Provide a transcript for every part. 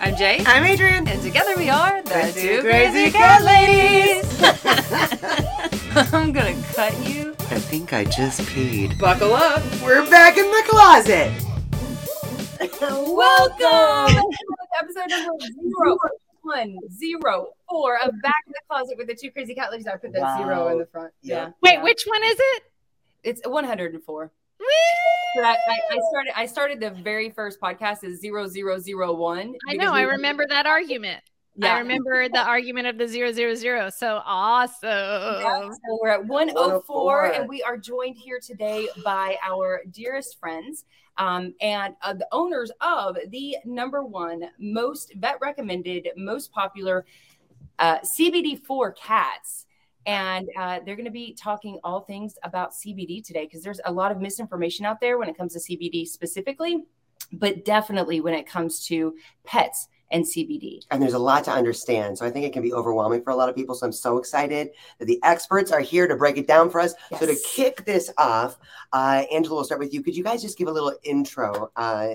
I'm Jay. I'm Adrian. And together we are the, The two two crazy crazy cat cat ladies. I'm gonna cut you. I think I just peed. Buckle up. We're back in the closet. Welcome to episode number zero one zero four of Back in the Closet with the two crazy cat ladies. I put that zero in the front. Yeah. Yeah. Wait, Yeah. which one is it? It's 104. But I, I, I started. I started the very first podcast as zero zero zero one. I know. I remember that argument. Yeah. I remember the argument of the zero zero zero. So awesome. Yeah, so we're at 104, 104. and we are joined here today by our dearest friends um, and uh, the owners of the number one most vet recommended, most popular uh, CBD for cats. And uh, they're going to be talking all things about CBD today because there's a lot of misinformation out there when it comes to CBD specifically, but definitely when it comes to pets and CBD. And there's a lot to understand. So I think it can be overwhelming for a lot of people. So I'm so excited that the experts are here to break it down for us. So to kick this off, uh, Angela, we'll start with you. Could you guys just give a little intro? Uh,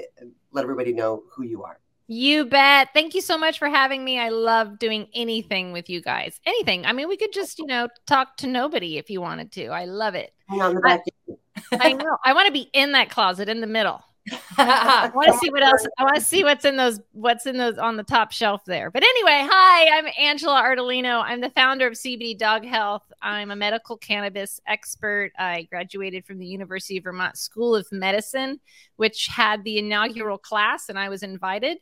let everybody know who you are. You bet. Thank you so much for having me. I love doing anything with you guys. Anything. I mean, we could just, you know, talk to nobody if you wanted to. I love it. Hang on in the back. I know. I want to be in that closet in the middle. I want to see what else. I want to see what's in those. What's in those on the top shelf there. But anyway, hi. I'm Angela Ardolino. I'm the founder of CBD Dog Health. I'm a medical cannabis expert. I graduated from the University of Vermont School of Medicine, which had the inaugural class, and I was invited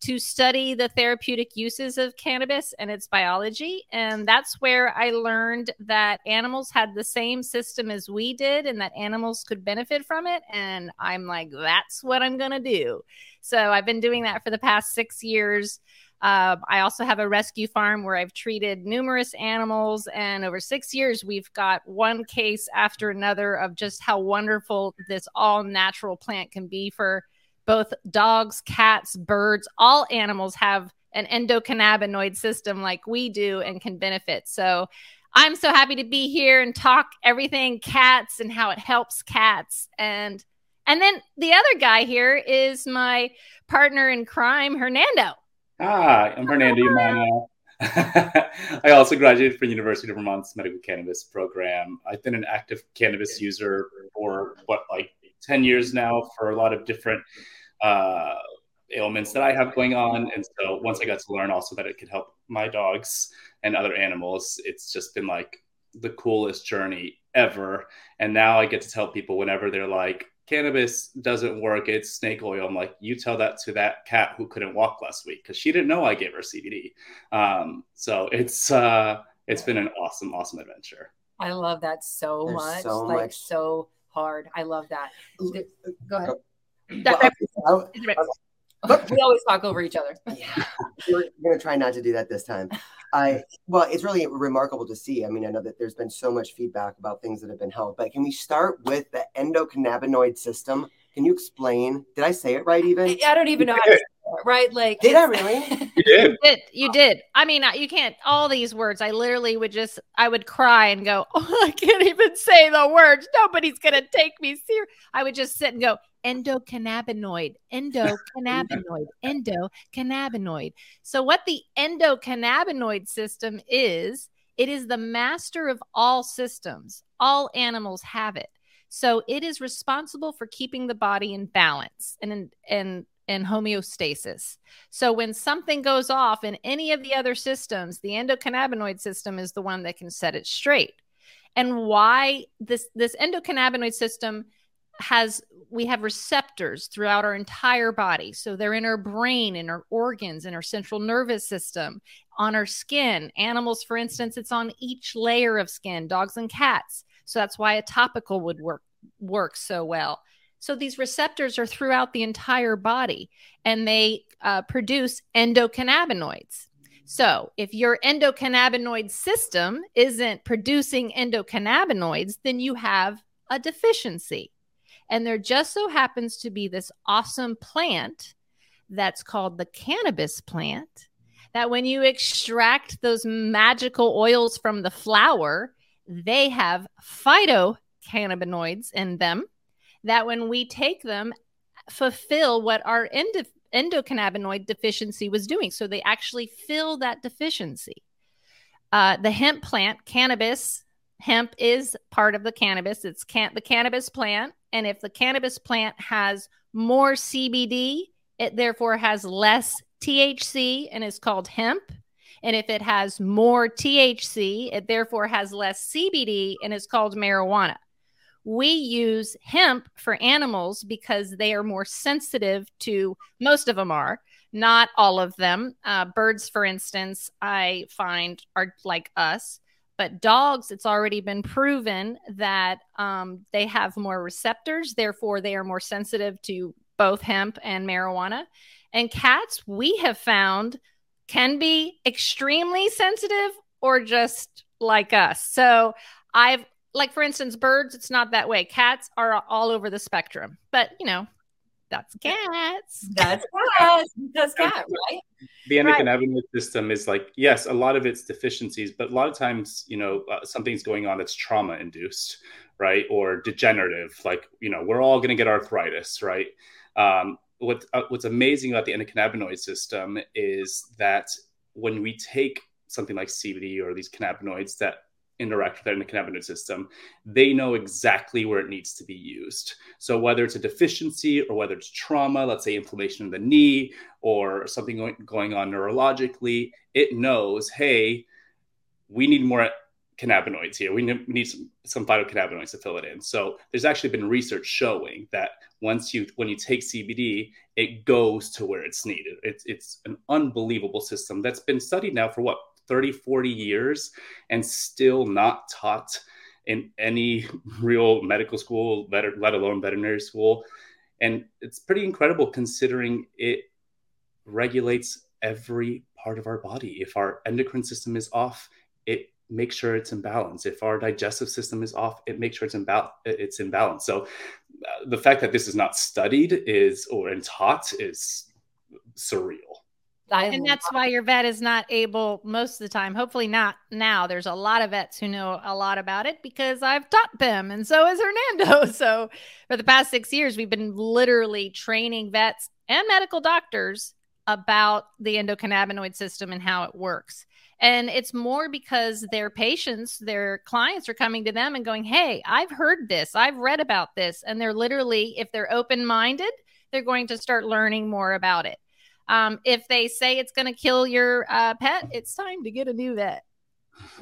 to study the therapeutic uses of cannabis and its biology. And that's where I learned that animals had the same system as we did and that animals could benefit from it. And I'm like, that's what I'm going to do. So I've been doing that for the past six years. Uh, I also have a rescue farm where I've treated numerous animals, and over six years, we've got one case after another of just how wonderful this all natural plant can be for both dogs, cats, birds, all animals have an endocannabinoid system like we do and can benefit. So I'm so happy to be here and talk everything cats and how it helps cats. And and then the other guy here is my partner in crime, Hernando. Hi, I'm Hernando Umano. I also graduated from University of Vermont's medical cannabis program. I've been an active cannabis user for what, like 10 years now for a lot of different uh, ailments that I have going on. And so once I got to learn also that it could help my dogs and other animals, it's just been like the coolest journey ever. And now I get to tell people whenever they're like, cannabis doesn't work, it's snake oil. I'm like, you tell that to that cat who couldn't walk last week because she didn't know I gave her CBD. Um, so it's uh, it's been an awesome, awesome adventure. I love that so There's much. so like much- so hard. I love that. Go ahead. Well, we always talk over each other. yeah, we're gonna try not to do that this time. I well, it's really remarkable to see. I mean, I know that there's been so much feedback about things that have been held, but can we start with the endocannabinoid system? Can you explain? Did I say it right? Even I don't even know how to say it, right? Like Did I really? You did. You did. You did. I mean, you can't, all these words, I literally would just, I would cry and go, oh, I can't even say the words. Nobody's going to take me serious. I would just sit and go, endocannabinoid, endocannabinoid, endocannabinoid. So, what the endocannabinoid system is, it is the master of all systems. All animals have it. So, it is responsible for keeping the body in balance and in, and, and homeostasis. So when something goes off in any of the other systems, the endocannabinoid system is the one that can set it straight. And why this this endocannabinoid system has we have receptors throughout our entire body. So they're in our brain, in our organs, in our central nervous system, on our skin. Animals, for instance, it's on each layer of skin, dogs and cats. So that's why a topical would work work so well. So these receptors are throughout the entire body and they uh, produce endocannabinoids. So if your endocannabinoid system isn't producing endocannabinoids, then you have a deficiency. And there just so happens to be this awesome plant that's called the cannabis plant that when you extract those magical oils from the flower, they have phytocannabinoids in them that when we take them fulfill what our end endocannabinoid deficiency was doing. So they actually fill that deficiency. Uh, the hemp plant, cannabis, hemp is part of the cannabis. It's can- the cannabis plant. And if the cannabis plant has more CBD, it therefore has less THC and is called hemp. And if it has more THC, it therefore has less CBD and is called marijuana. We use hemp for animals because they are more sensitive to, most of them are, not all of them. Uh, birds, for instance, I find are like us. But dogs, it's already been proven that um, they have more receptors, therefore, they are more sensitive to both hemp and marijuana. And cats, we have found, can be extremely sensitive or just like us. So I've, like, for instance, birds, it's not that way. Cats are all over the spectrum, but you know, that's cats. That's cats. That's cat, right? The endocannabinoid right. system is like, yes, a lot of its deficiencies, but a lot of times, you know, uh, something's going on that's trauma induced, right? Or degenerative. Like, you know, we're all going to get arthritis, right? Um, what, uh, what's amazing about the endocannabinoid system is that when we take something like CBD or these cannabinoids that interact with the endocannabinoid system, they know exactly where it needs to be used. So whether it's a deficiency or whether it's trauma, let's say inflammation in the knee or something going, on neurologically, it knows, hey, we need more cannabinoids here. We need, we need some, some phytocannabinoids to fill it in. So there's actually been research showing that once you when you take CBD, it goes to where it's needed. It's it's an unbelievable system that's been studied now for what 30, 40 years and still not taught in any real medical school, let alone veterinary school. And it's pretty incredible considering it regulates every part of our body. If our endocrine system is off, it makes sure it's in balance. If our digestive system is off, it makes sure it's in, ba- it's in balance. So uh, the fact that this is not studied is or and taught is surreal. I and that's why your vet is not able most of the time. Hopefully, not now. There's a lot of vets who know a lot about it because I've taught them, and so is Hernando. So, for the past six years, we've been literally training vets and medical doctors about the endocannabinoid system and how it works. And it's more because their patients, their clients are coming to them and going, Hey, I've heard this, I've read about this. And they're literally, if they're open minded, they're going to start learning more about it. Um, if they say it's going to kill your uh, pet, it's time to get a new vet.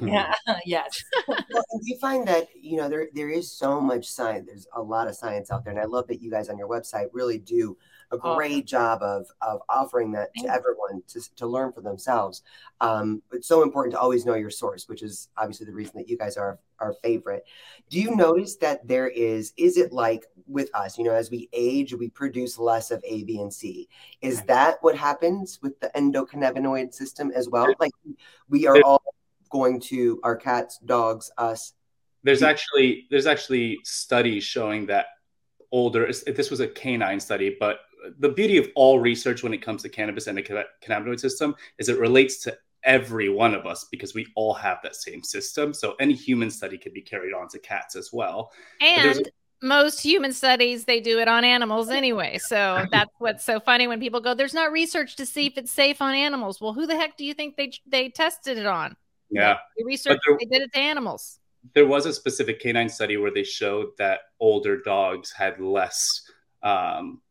Yeah. yes. well, you find that you know there there is so much science. There's a lot of science out there, and I love that you guys on your website really do a great job of of offering that to everyone to, to learn for themselves. Um, it's so important to always know your source, which is obviously the reason that you guys are our favorite. Do you notice that there is? Is it like with us? You know, as we age, we produce less of A, B, and C. Is that what happens with the endocannabinoid system as well? Like we are all going to our cats, dogs, us. There's actually there's actually studies showing that older. This was a canine study, but the beauty of all research when it comes to cannabis and the cannabinoid system is it relates to every one of us because we all have that same system. So any human study could be carried on to cats as well. And most human studies they do it on animals anyway. So that's what's so funny when people go, "There's not research to see if it's safe on animals." Well, who the heck do you think they they tested it on? Yeah, they research there, they did it to animals. There was a specific canine study where they showed that older dogs had less um,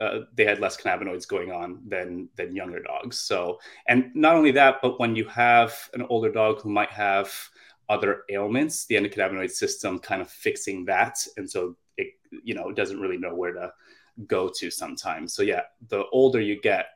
uh, they had less cannabinoids going on than than younger dogs. So, and not only that, but when you have an older dog who might have other ailments, the endocannabinoid system kind of fixing that, and so it you know doesn't really know where to go to sometimes. So yeah, the older you get,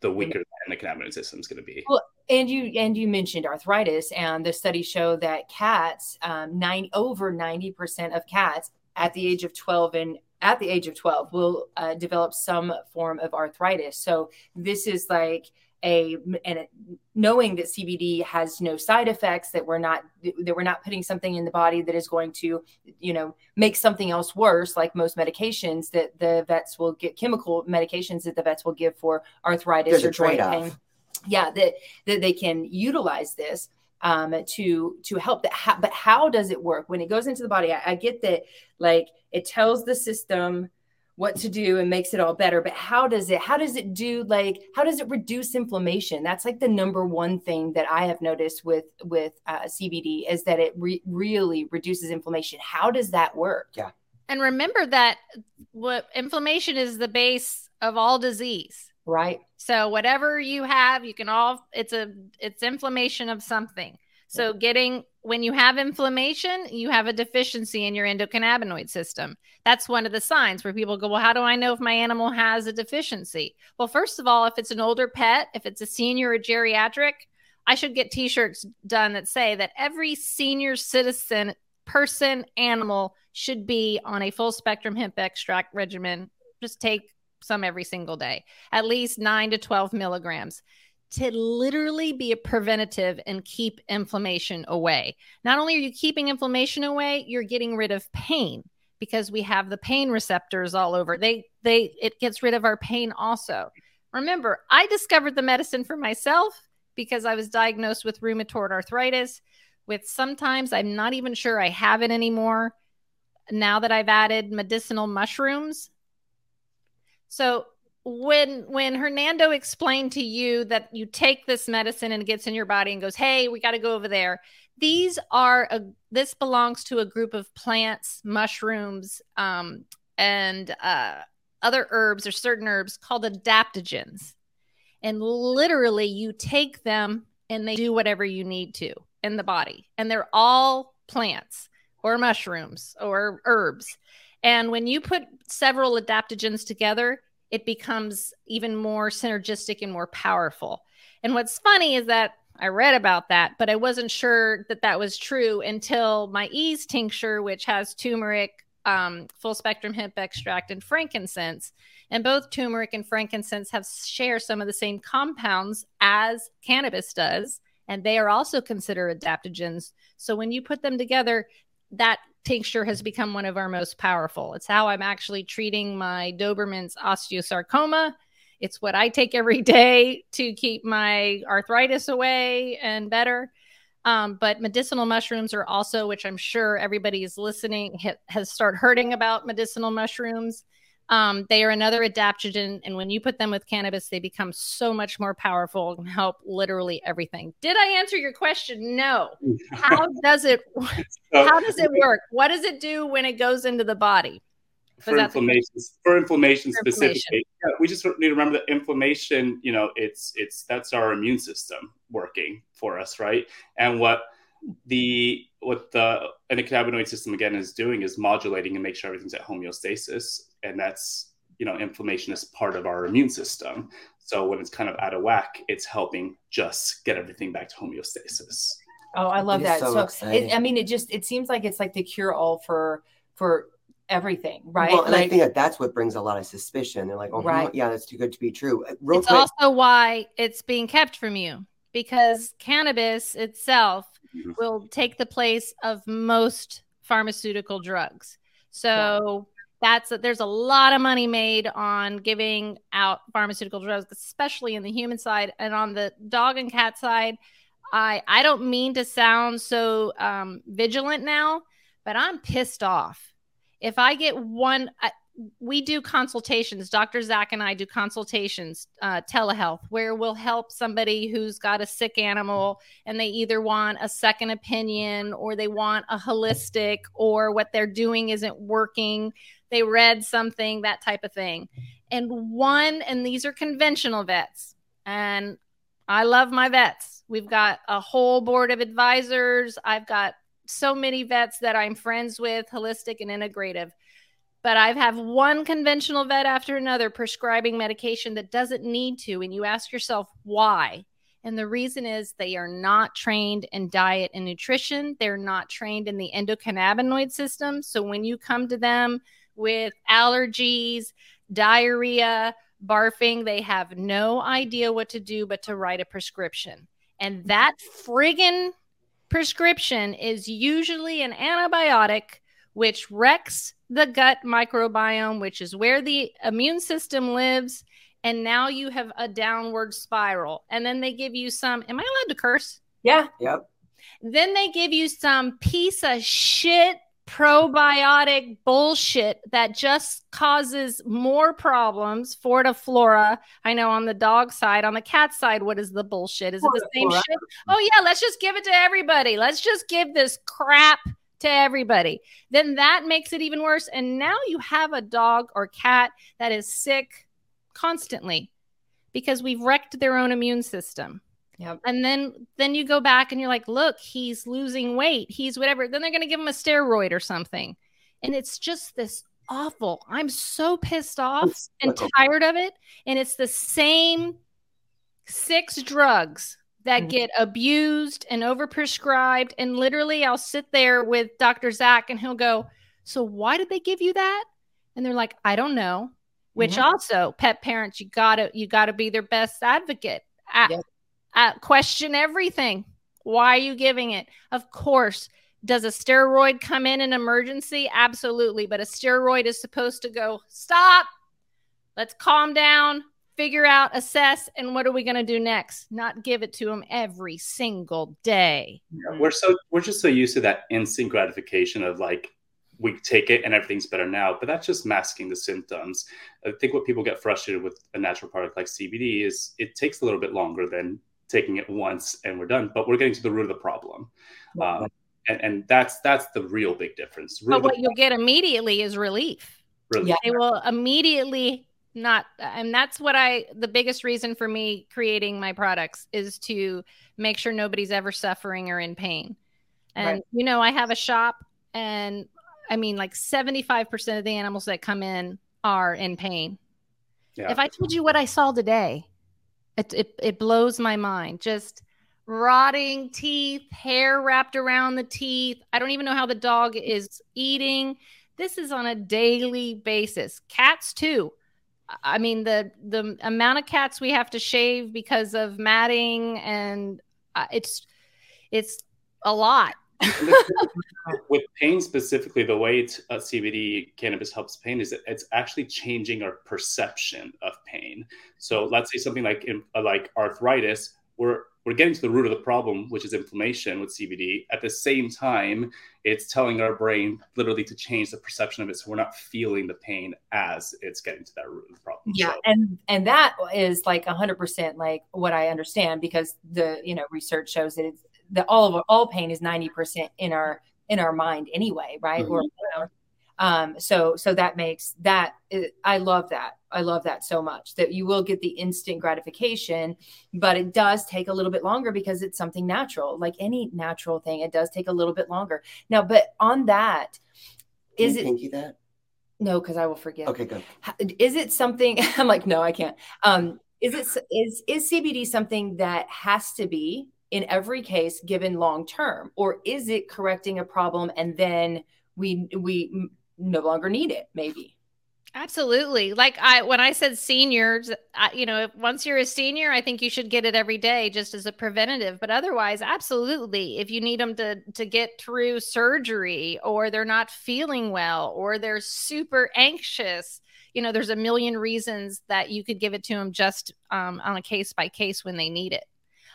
the weaker the endocannabinoid system is going to be. Well, and you and you mentioned arthritis, and the studies show that cats, um, nine over ninety percent of cats at the age of twelve and at the age of 12 will uh, develop some form of arthritis. So this is like a and knowing that CBD has no side effects that we're not that we're not putting something in the body that is going to you know make something else worse like most medications that the vets will get chemical medications that the vets will give for arthritis There's or joint pain. Yeah that that they can utilize this um, to to help that. Ha- but how does it work when it goes into the body? I, I get that, like it tells the system what to do and makes it all better but how does it how does it do like how does it reduce inflammation that's like the number one thing that i have noticed with with uh, cbd is that it re- really reduces inflammation how does that work Yeah. And remember that what inflammation is the base of all disease. Right So whatever you have, you can all it's a it's inflammation of something. So getting when you have inflammation, you have a deficiency in your endocannabinoid system. That's one of the signs where people go, "Well, how do I know if my animal has a deficiency?" Well, first of all, if it's an older pet, if it's a senior or geriatric, I should get t-shirts done that say that every senior citizen person animal should be on a full spectrum hemp extract regimen. Just take some every single day, at least nine to 12 milligrams to literally be a preventative and keep inflammation away. Not only are you keeping inflammation away, you're getting rid of pain because we have the pain receptors all over. They they it gets rid of our pain also. Remember, I discovered the medicine for myself because I was diagnosed with rheumatoid arthritis with sometimes I'm not even sure I have it anymore now that I've added medicinal mushrooms. So when when Hernando explained to you that you take this medicine and it gets in your body and goes, "Hey, we got to go over there." These are a this belongs to a group of plants, mushrooms, um, and uh, other herbs or certain herbs called adaptogens. And literally, you take them and they do whatever you need to in the body, and they're all plants or mushrooms or herbs. And when you put several adaptogens together, it becomes even more synergistic and more powerful. And what's funny is that I read about that, but I wasn't sure that that was true until my ease tincture, which has turmeric, um, full spectrum hemp extract, and frankincense. And both turmeric and frankincense have share some of the same compounds as cannabis does, and they are also considered adaptogens. So when you put them together, that tincture has become one of our most powerful. It's how I'm actually treating my Doberman's osteosarcoma. It's what I take every day to keep my arthritis away and better. Um, but medicinal mushrooms are also, which I'm sure everybody is listening ha- has started hearing about medicinal mushrooms. Um, they are another adaptogen, and when you put them with cannabis, they become so much more powerful and help literally everything. Did I answer your question? No. How does it? How does it work? What does it do when it goes into the body? for inflammation for inflammation For inflammation. specifically yeah, we just need to remember that inflammation you know it's it's that's our immune system working for us right and what the what the endocannabinoid system again is doing is modulating and make sure everything's at homeostasis and that's you know inflammation is part of our immune system so when it's kind of out of whack it's helping just get everything back to homeostasis Oh, I love that. so So, exciting. it, I mean, it just it seems like it's like the cure all for for everything, right? Well, and I think that that's what brings a lot of suspicion. They're like, oh, Right. yeah, that's too good to be true. Uh, Real it's quick, also why it's being kept from you because cannabis itself Mhm. will take the place of most pharmaceutical drugs. So that's there's a lot of money made on giving out pharmaceutical drugs, especially in the human side and on the dog and cat side. I I don't mean to sound so um, vigilant now, but I'm pissed off. If I get one, I, we do consultations. Dr. Zach and I do consultations, uh, telehealth, where we'll help somebody who's got a sick animal and they either want a second opinion or they want a holistic or what they're doing isn't working. They read something, that type of thing. And one, and these are conventional vets. And I love my vets. We've got a whole board of advisors. I've got so many vets that I'm friends with, holistic and integrative but I've have one conventional vet after another prescribing medication that doesn't need to and you ask yourself why. And the reason is they are not trained in diet and nutrition. They're not trained in the endocannabinoid system. So when you come to them with allergies diarrhea barfing they have no idea what to do but to write a prescription. And that friggin prescription is usually an antibiotic which wrecks the gut microbiome, which is where the immune system lives. And now you have a downward spiral. And then they give you some, am I allowed to curse? yeah, yep. Then they give you some piece of shit probiotic bullshit that just causes more problems for the flora. I know on the dog side, on the cat side, what is the bullshit? Is it the same shit? Oh yeah, let's just give it to everybody. Let's just give this crap to everybody. Then that makes it even worse. And now you have a dog or cat that is sick constantly because we've wrecked their own immune system. Yep. And then then you go back and you're like, look, he's losing weight. He's whatever. Then they're going to give him a steroid or something. And it's just this awful. I'm so pissed off and tired of it. And it's the same six drugs that Mhm. get abused and overprescribed. And literally, I'll sit there with Dr. Zach and he'll go, So why did they give you that? And they're like, I don't know. Which Mhm. also, pet parents, you gotta you gotta be their best advocate. A- Yep. a- question everything. Why are you giving it? Of course. Does a steroid come in an emergency? Absolutely. But a steroid is supposed to go, stop, let's calm down, figure out, assess, and what are we going to do next? Not give it to them every single day. we're so we're just so used to that instant gratification of like we take it and everything's better now but that's just masking the symptoms i think what people get frustrated with a natural product like cbd is it takes a little bit longer than taking it once and we're done but we're getting to the root of the problem um, and, and that's that's the real big difference Root But what you'll get immediately is relief. really Yeah. They will immediately not, and that's what I, the biggest reason for me creating my products is to make sure nobody's ever suffering or in pain. And, Right. you know, I have a shop and I mean, like 75% of the animals that come in are in pain. yeah. If I told you what I saw today, it, it, it blows my mind. Just rotting teeth, hair wrapped around the teeth. I don't even know how the dog is eating. This is on a daily basis. Cats too. I mean the the amount of cats we have to shave because of matting and uh, it's it's a lot. with pain specifically, the way uh, CBD cannabis helps pain is that it's actually changing our perception of pain. So let's say something like like arthritis, we're we're getting to the root of the problem, which is inflammation with CBD. At the same time, it's telling our brain literally to change the perception of it, so we're not feeling the pain as it's getting to that root of the problem. Yeah, So- and and that is like hundred percent like what I understand because the you know research shows that it's that all of all pain is ninety percent in our in our mind anyway, right? Or um, so so that makes that I love that I love that so much that you will get the instant gratification, but it does take a little bit longer because it's something natural, like any natural thing. It does take a little bit longer now. But on that, Can is you it pinky that? no? Because I will forget Okay, good. is it something i'm like no i can't um is it is is cbd something that has to be in every case given long term or is it correcting a problem and then we we no longer need it maybe Absolutely. Like I when I said seniors, I, you know, once you're a senior, I think you should get it every day just as a preventative, but otherwise absolutely. If you need them to to get through surgery or they're not feeling well or they're super anxious, you know, there's a million reasons that you could give it to them just um, on a case by case when they need it.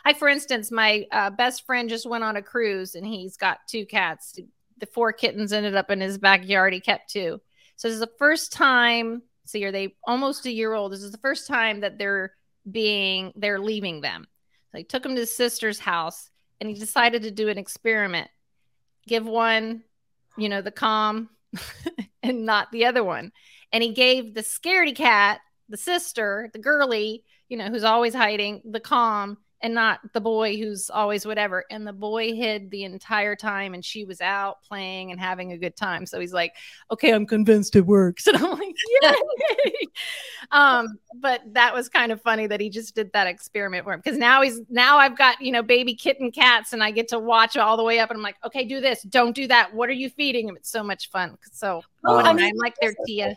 Like for instance, my uh, best friend just went on a cruise and he's got two cats. The four kittens ended up in his backyard. He kept two. So this is the first time. See, are they almost a year old? This is the first time that they're being they're leaving them. So he took them to his sister's house, and he decided to do an experiment. Give one, you know, the calm, and not the other one. And he gave the scaredy cat, the sister, the girly, you know, who's always hiding, the calm, and not the boy who's always whatever. And the boy hid the entire time, and she was out playing and having a good time. So he's like, okay, I'm convinced it works. And I'm like, yay. um, but that was kind of funny that he just did that experiment for him because now he's now I've got, you know, baby kitten cats and I get to watch all the way up and I'm like, okay, do this, don't do that. What are you feeding him? It's so much fun. So Oh, when I I'm like their Tia.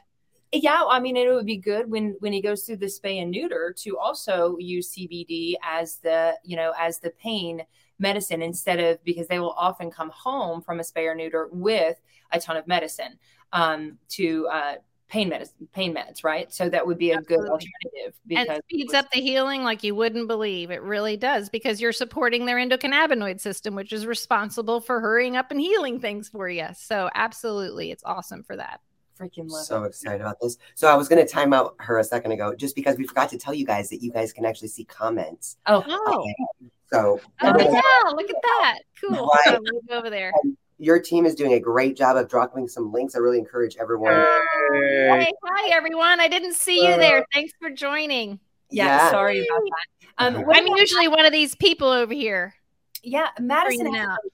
Yeah i mean it would be good when when he goes through the spay and neuter to also use cbd as the you know as the pain medicine instead of because they will often come home from a spay or neuter with a ton of medicine um to uh pain medicine, pain meds, right? So that would be a good Absolutely. alternative and because speeds up the healing like you wouldn't believe. It really does because you're supporting their endocannabinoid system, which is responsible for hurrying up and healing things for you. So, absolutely, it's awesome for that. Freaking love So it. excited about this. So I was going to time out her a second ago just because we forgot to tell you guys that you guys can actually see comments. Oh, Oh, So oh Okay. yeah, look at that. Cool. Right. So we'll go over there. your team is doing a great job of dropping some links. I really encourage everyone. Hey, hi everyone. I didn't see you there. Thanks for joining. yeah, Yeah. sorry about that. Um, I'm usually one of these people over here. yeah, Madison has, out. Ad-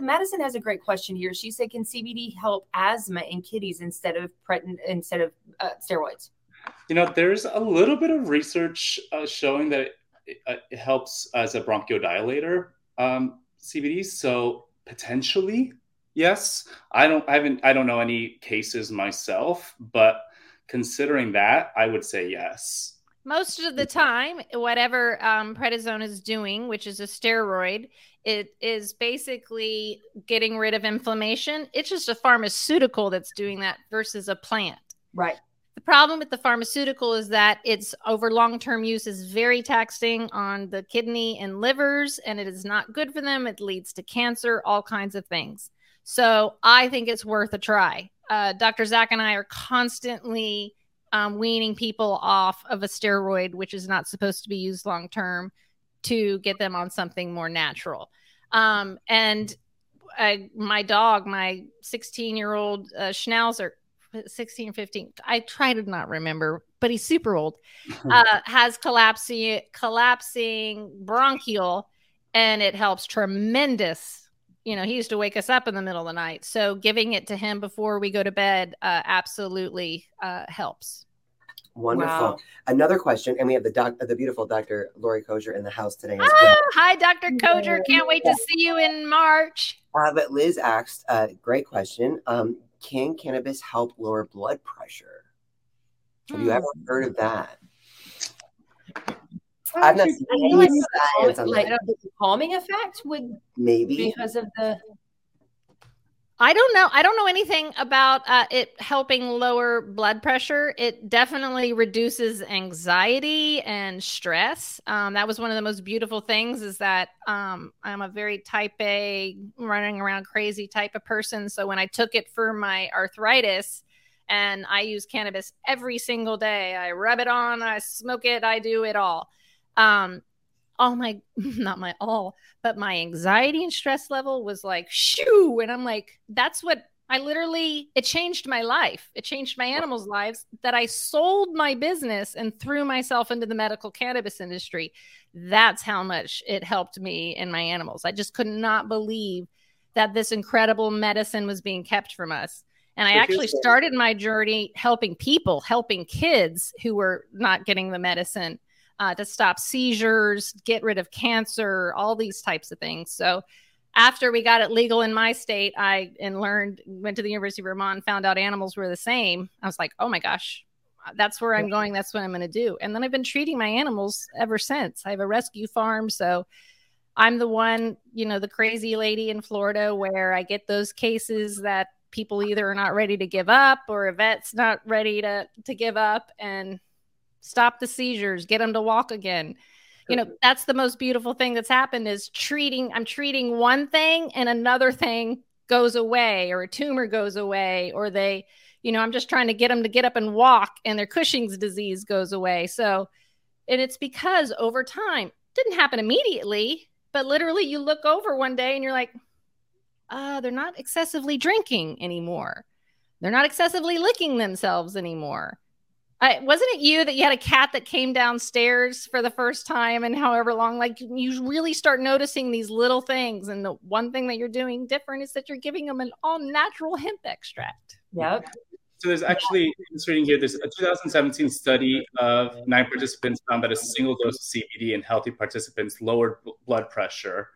Madison has a great question here. She said, "Can CBD help asthma in kitties instead of pret- instead of uh, steroids?" You know, there's a little bit of research uh, showing that it, uh, it helps as a bronchodilator, um, CBD. So potentially, yes. I don't, I haven't, I don't know any cases myself, but considering that, I would say yes. Most of the time, whatever um, prednisone is doing, which is a steroid, it is basically getting rid of inflammation. It's just a pharmaceutical that's doing that versus a plant. Right. The problem with the pharmaceutical is that it's over long term use is very taxing on the kidney and livers, and it is not good for them. It leads to cancer, all kinds of things. So I think it's worth a try. Uh, Dr. Zach and I are constantly um, weaning people off of a steroid, which is not supposed to be used long term, to get them on something more natural. Um, and I, my dog, my 16 year old uh, Schnauzer, 16 or 15 i try to not remember but he's super old uh, has collapsing collapsing bronchial and it helps tremendous you know he used to wake us up in the middle of the night so giving it to him before we go to bed uh, absolutely uh, helps Wonderful. Wow. Another question, and we have the doc, the beautiful Dr. Lori Kozer in the house today as Ah, hi dr koger can't wait to see you in march Uh, but Liz asked a great question. Um, can cannabis help lower blood pressure? Have you ever Hmm. heard of that? I've not seen I any feel like, science on like that. the calming effect would Maybe. because of the I don't know. I don't know anything about uh, it helping lower blood pressure. It definitely reduces anxiety and stress. Um, that was one of the most beautiful things. Is that um, I'm a very type A, running around crazy type of person. So when I took it for my arthritis, and I use cannabis every single day, I rub it on, I smoke it, I do it all. Um, all my, not my all, but my anxiety and stress level was like shoo. And i'm like that's what i literally it changed my life. It changed my animals lives that i sold my business and threw myself into the medical cannabis industry. That's how much it helped me and my animals. I just could not believe that this incredible medicine was being kept from us. And i actually started my journey helping people helping kids who were not getting the medicine uh, to stop seizures, get rid of cancer, all these types of things. So after we got it legal in my state, I and learned went to the University of Vermont and found out animals were the same. I was like, oh my gosh, that's where I'm going. That's what I'm going to do. And then I've been treating my animals ever since. I have a rescue farm, so I'm the one, you know, the crazy lady in Florida where I get those cases that people either are not ready to give up or a vet's not ready to to give up and stop the seizures, get them to walk again. You know, that's the most beautiful thing that's happened is treating I'm treating one thing and another thing goes away or a tumor goes away or they you know, I'm just trying to get them to get up and walk and their Cushing's disease goes away. So and it's because over time, didn't happen immediately, but literally you look over one day and you're like, uh, they're not excessively drinking anymore. They're not excessively licking themselves anymore. I, wasn't it you that you had a cat that came downstairs for the first time and however long? Like you really start noticing these little things. And the one thing that you're doing different is that you're giving them an all natural hemp extract. yep. So there's actually, I'm just reading here, there's a 2017 study of nine participants found that a single dose of CBD in healthy participants lowered b- blood pressure.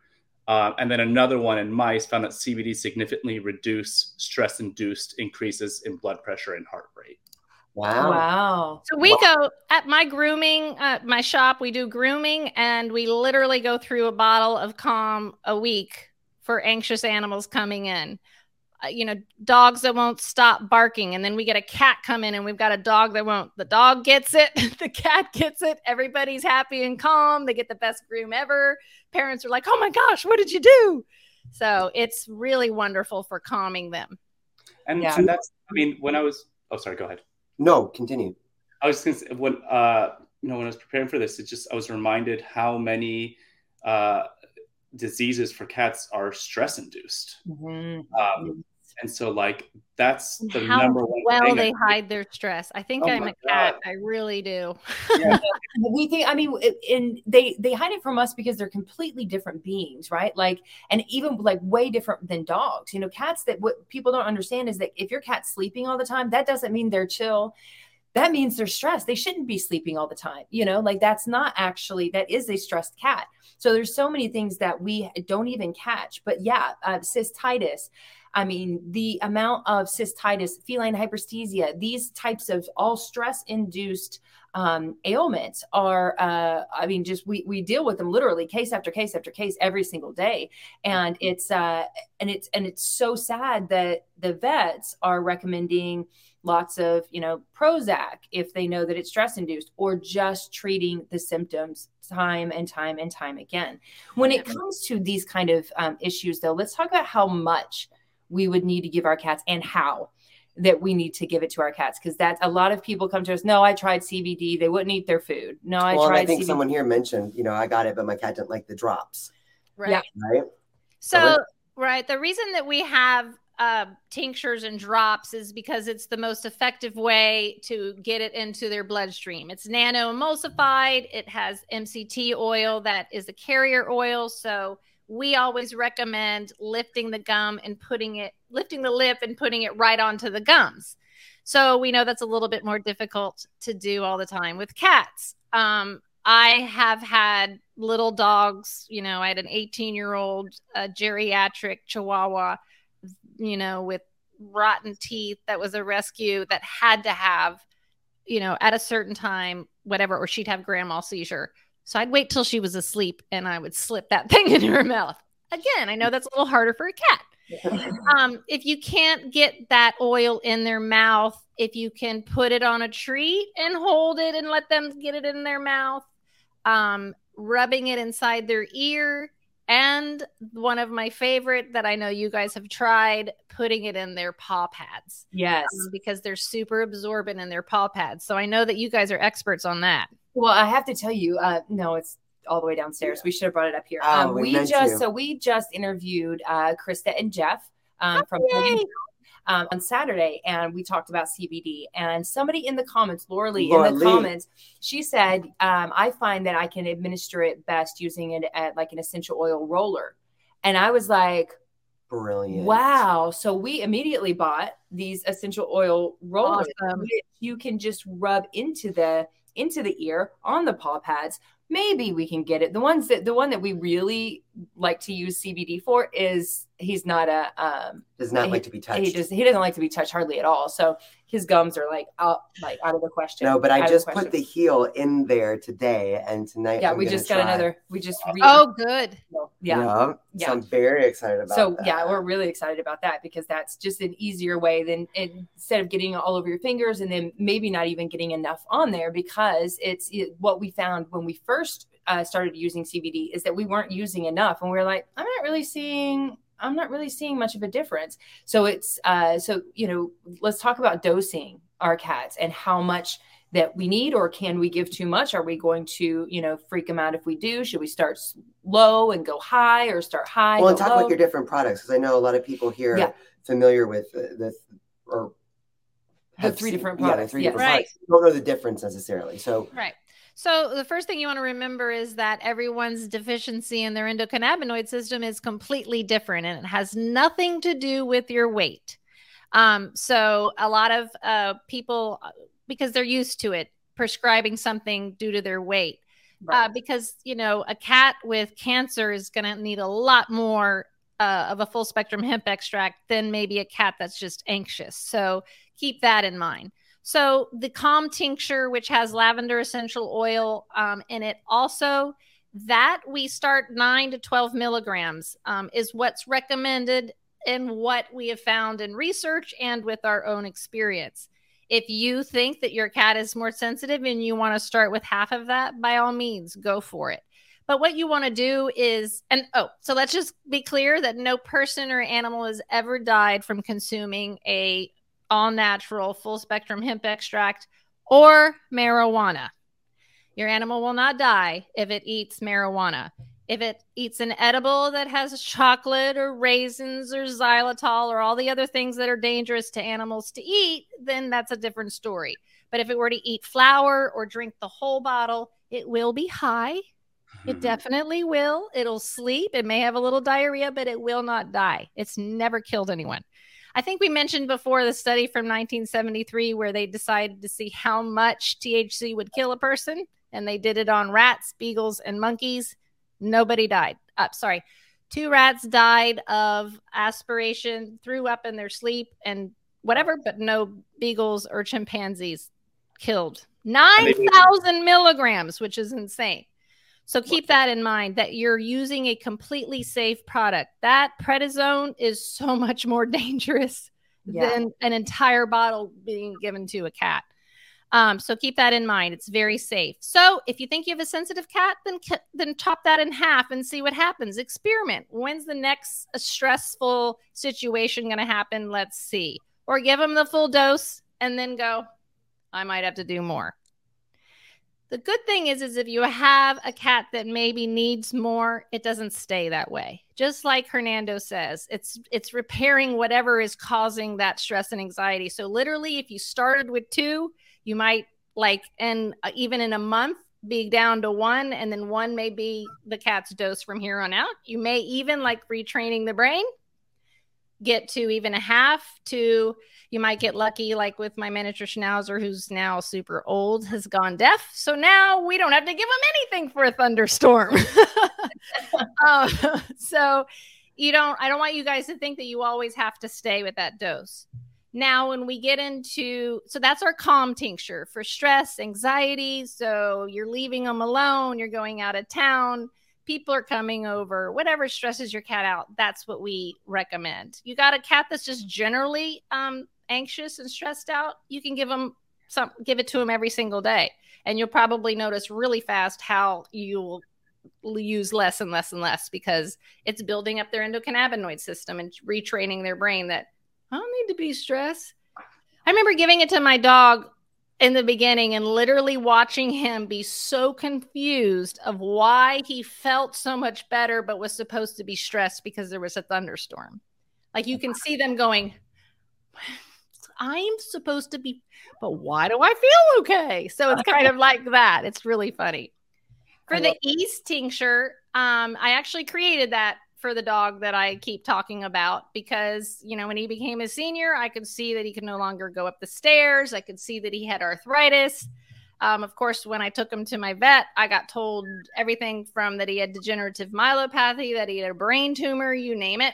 Uh, and then another one in mice found that CBD significantly reduced stress-induced increases in blood pressure and heart rate. Wow. Wow. So we go at my grooming, uh, my shop, we do grooming and we literally go through a bottle of calm a week for anxious animals coming in. uh, you know, dogs that won't stop barking. And then we get a cat come in and we've got a dog that won't. The dog gets it, the cat gets it. Everybody's happy and calm. They get the best groom ever. Parents are like, oh my gosh, what did you do? So it's really wonderful for calming them. And, Yeah. and that's, I mean, when I was, oh, sorry, go ahead. No, continue. I was going to say, when, uh, you know, when I was preparing for this, it just, I was reminded how many uh, diseases for cats are stress induced. Mhm. Um, and so, like, that's the how number one well thing. they hide their stress. I think Oh I'm my a cat. God. I really do. we think i mean and they they hide it from us because they're completely different beings right like and even like way different than dogs you know cats that what people don't understand is that if your cat's sleeping all the time that doesn't mean they're chill that means they're stressed they shouldn't be sleeping all the time you know like that's not actually that is a stressed cat so there's so many things that we don't even catch but yeah uh, cystitis I mean, the amount of cystitis, feline hyperesthesia, these types of all stress induced um, ailments are, uh, I mean, just we, we deal with them literally case after case after case every single day. And it's, uh, and it's, and it's so sad that the vets are recommending lots of, you know, Prozac if they know that it's stress induced or just treating the symptoms time and time and time again. When it comes to these kind of um, issues, though, let's talk about how much we would need to give our cats and how that we need to give it to our cats because that's a lot of people come to us. No, I tried CBD; they wouldn't eat their food. No, I well, tried I think CBD. someone here mentioned, you know, I got it, but my cat didn't like the drops, Right. Yeah. right? So, Correct. right, the reason that we have uh, tinctures and drops is because it's the most effective way to get it into their bloodstream. It's nano emulsified. It has MCT oil that is a carrier oil. So we always recommend lifting the gum and putting it, lifting the lip and putting it right onto the gums. So we know that's a little bit more difficult to do all the time with cats. Um, I have had little dogs, you know, I had an 18 year old geriatric chihuahua, you know, with rotten teeth that was a rescue that had to have, you know, at a certain time, whatever, or she'd have grand mal seizure. So I'd wait till she was asleep and I would slip that thing in her mouth. Again, I know that's a little harder for a cat. Um, if you can't get that oil in their mouth, if you can put it on a treat and hold it and let them get it in their mouth, um, rubbing it inside their ear, and one of my favorite that I know you guys have tried, putting it in their paw pads yes. um, because they're super absorbent in their paw pads. So I know that you guys are experts on that. Well, I have to tell you, uh, no, it's all the way downstairs. We should have brought it up here. Oh, um, we we just to. so we just interviewed uh, Krista and Jeff um, from Yay! um, on Saturday, and we talked about CBD. And somebody in the comments, Laura Lee, Laura in the Lee. comments, she said, um, "I find that I can administer it best using it at like an essential oil roller." And I was like, Brilliant. Wow. So we immediately bought these essential oil rollers Awesome. which you can just rub into the into the ear on the paw pads. Maybe we can get it. The ones that the one that we really like to use CBD for is he's not a um Does not he- like to be touched. he just he doesn't like to be touched hardly at all. So his gums are like out like out of the question. no, but I just question. put the heel in there today, and tonight. yeah. I'm we gonna just got try. another. We just re- Oh, good. yeah. Yeah. Yeah. So I'm very excited about. so that. yeah we're really excited about that because that's just an easier way than instead of getting all over your fingers and then maybe not even getting enough on there because it's it, what we found when we first uh, started using cbd is that we weren't using enough and we are like i'm not really seeing i'm not really seeing much of a difference so it's uh so you know let's talk about dosing our cats and how much that we need or can we give too much are we going to you know freak them out if we do should we start low and go high or start high Well, and go talk low? about your different products because I know a lot of people here Yeah. are familiar with the, the or The have three seen- different Yeah, the products, three yes. different Right. products. Don't know the difference necessarily. So Right. So the first thing you want to remember is that everyone's deficiency in their endocannabinoid system is completely different and it has nothing to do with your weight. Um, so a lot of uh, people, uh, because they're used to it, prescribing something due to their weight. Uh, because you know a cat with cancer is going to need a lot more uh, of a full spectrum hemp extract than maybe a cat that's just anxious. So keep that in mind. So the Calm tincture, which has lavender essential oil um, in it, also that we start nine to twelve milligrams um, is what's recommended in what we have found in research and with our own experience. If you think that your cat is more sensitive and you want to start with half of that, by all means, go for it. But what you want to do is, and oh, so let's just be clear that no person or animal has ever died from consuming a all natural full spectrum hemp extract or marijuana. Your animal will not die if it eats marijuana. If it eats an edible that has chocolate or raisins or xylitol or all the other things that are dangerous to animals to eat, then that's a different story. But if it were to eat flour or drink the whole bottle, it will be high. It hmm. definitely will. It'll sleep. It may have a little diarrhea, but it will not die. It's never killed anyone. I think we mentioned before the study from 1973 where they decided to see how much THC would kill a person, and they did it on rats, beagles, and monkeys. Nobody died. Uh, sorry, two rats died of aspiration, threw up in their sleep, and whatever, but no beagles or chimpanzees killed. 9,000 milligrams, which is insane. So keep that in mind that you're using a completely safe product. That prednisone is so much more dangerous yeah. than an entire bottle being given to a cat. Um, so keep that in mind. It's very safe. So if you think you have a sensitive cat, then then chop that in half and see what happens. Experiment. When's the next stressful situation going to happen? Let's see. Or give them the full dose and then go. I might have to do more. The good thing is, is if you have a cat that maybe needs more, it doesn't stay that way. Just like Hernando says, it's it's repairing whatever is causing that stress and anxiety. So literally, if you started with two, you might like, and uh, even in a month, be down to one, and then one may be the cat's dose from here on out. You may even like retraining the brain, get to even a half to you might get lucky, like with my miniature schnauzer, who's now super old, has gone deaf. So now we don't have to give him anything for a thunderstorm. uh, so you don't, I don't want you guys to think that you always have to stay with that dose. Now, when we get into, so that's our calm tincture for stress, anxiety. So you're leaving them alone, you're going out of town, people are coming over, whatever stresses your cat out, that's what we recommend. You got a cat that's just generally um, anxious and stressed out, you can give them some, give it to them every single day. And you'll probably notice really fast how you'll use less and less and less because it's building up their endocannabinoid system and retraining their brain that I don't need to be stressed. I remember giving it to my dog in the beginning and literally watching him be so confused of why he felt so much better but was supposed to be stressed because there was a thunderstorm. Like you can see them going, I'm supposed to be, but why do I feel okay? So it's kind of like that. It's really funny. For the Ease tincture, um, I actually created that for the dog that I keep talking about because, you know, when he became a senior, I could see that he could no longer go up the stairs. I could see that he had arthritis. Um, of course, when I took him to my vet, I got told everything from that he had degenerative myelopathy, that he had a brain tumor, you name it,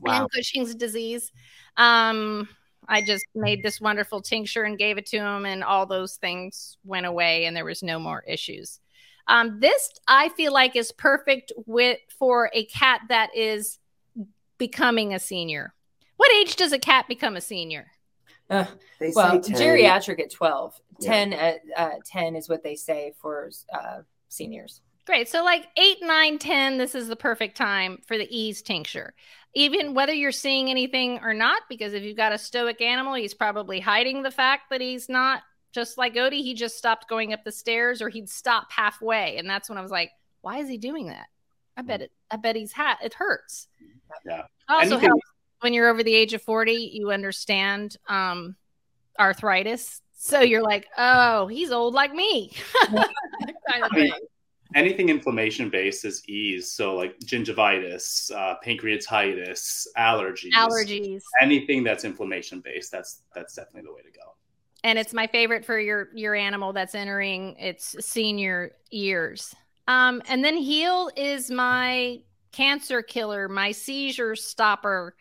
wow. and Cushing's disease. Um, I just made this wonderful tincture and gave it to him, and all those things went away, and there was no more issues. Um, this I feel like is perfect with for a cat that is becoming a senior. What age does a cat become a senior? Uh, well, geriatric at 12. Yeah. 10 at uh, 10 is what they say for uh, seniors. Great. So, like 8, 9, 10, this is the perfect time for the ease tincture even whether you're seeing anything or not, because if you've got a stoic animal, he's probably hiding the fact that he's not just like Odie. He just stopped going up the stairs or he'd stop halfway. And that's when I was like, why is he doing that? I bet it, I bet he's hat. It hurts. Yeah. Also helps when you're over the age of 40, you understand um, arthritis. So you're like, oh, he's old like me. kind of thing anything inflammation based is ease. So like gingivitis, uh, pancreatitis, allergies, allergies, anything that's inflammation based. That's that's definitely the way to go. And it's my favorite for your your animal that's entering its senior years. Um, and then heal is my cancer killer, my seizure stopper.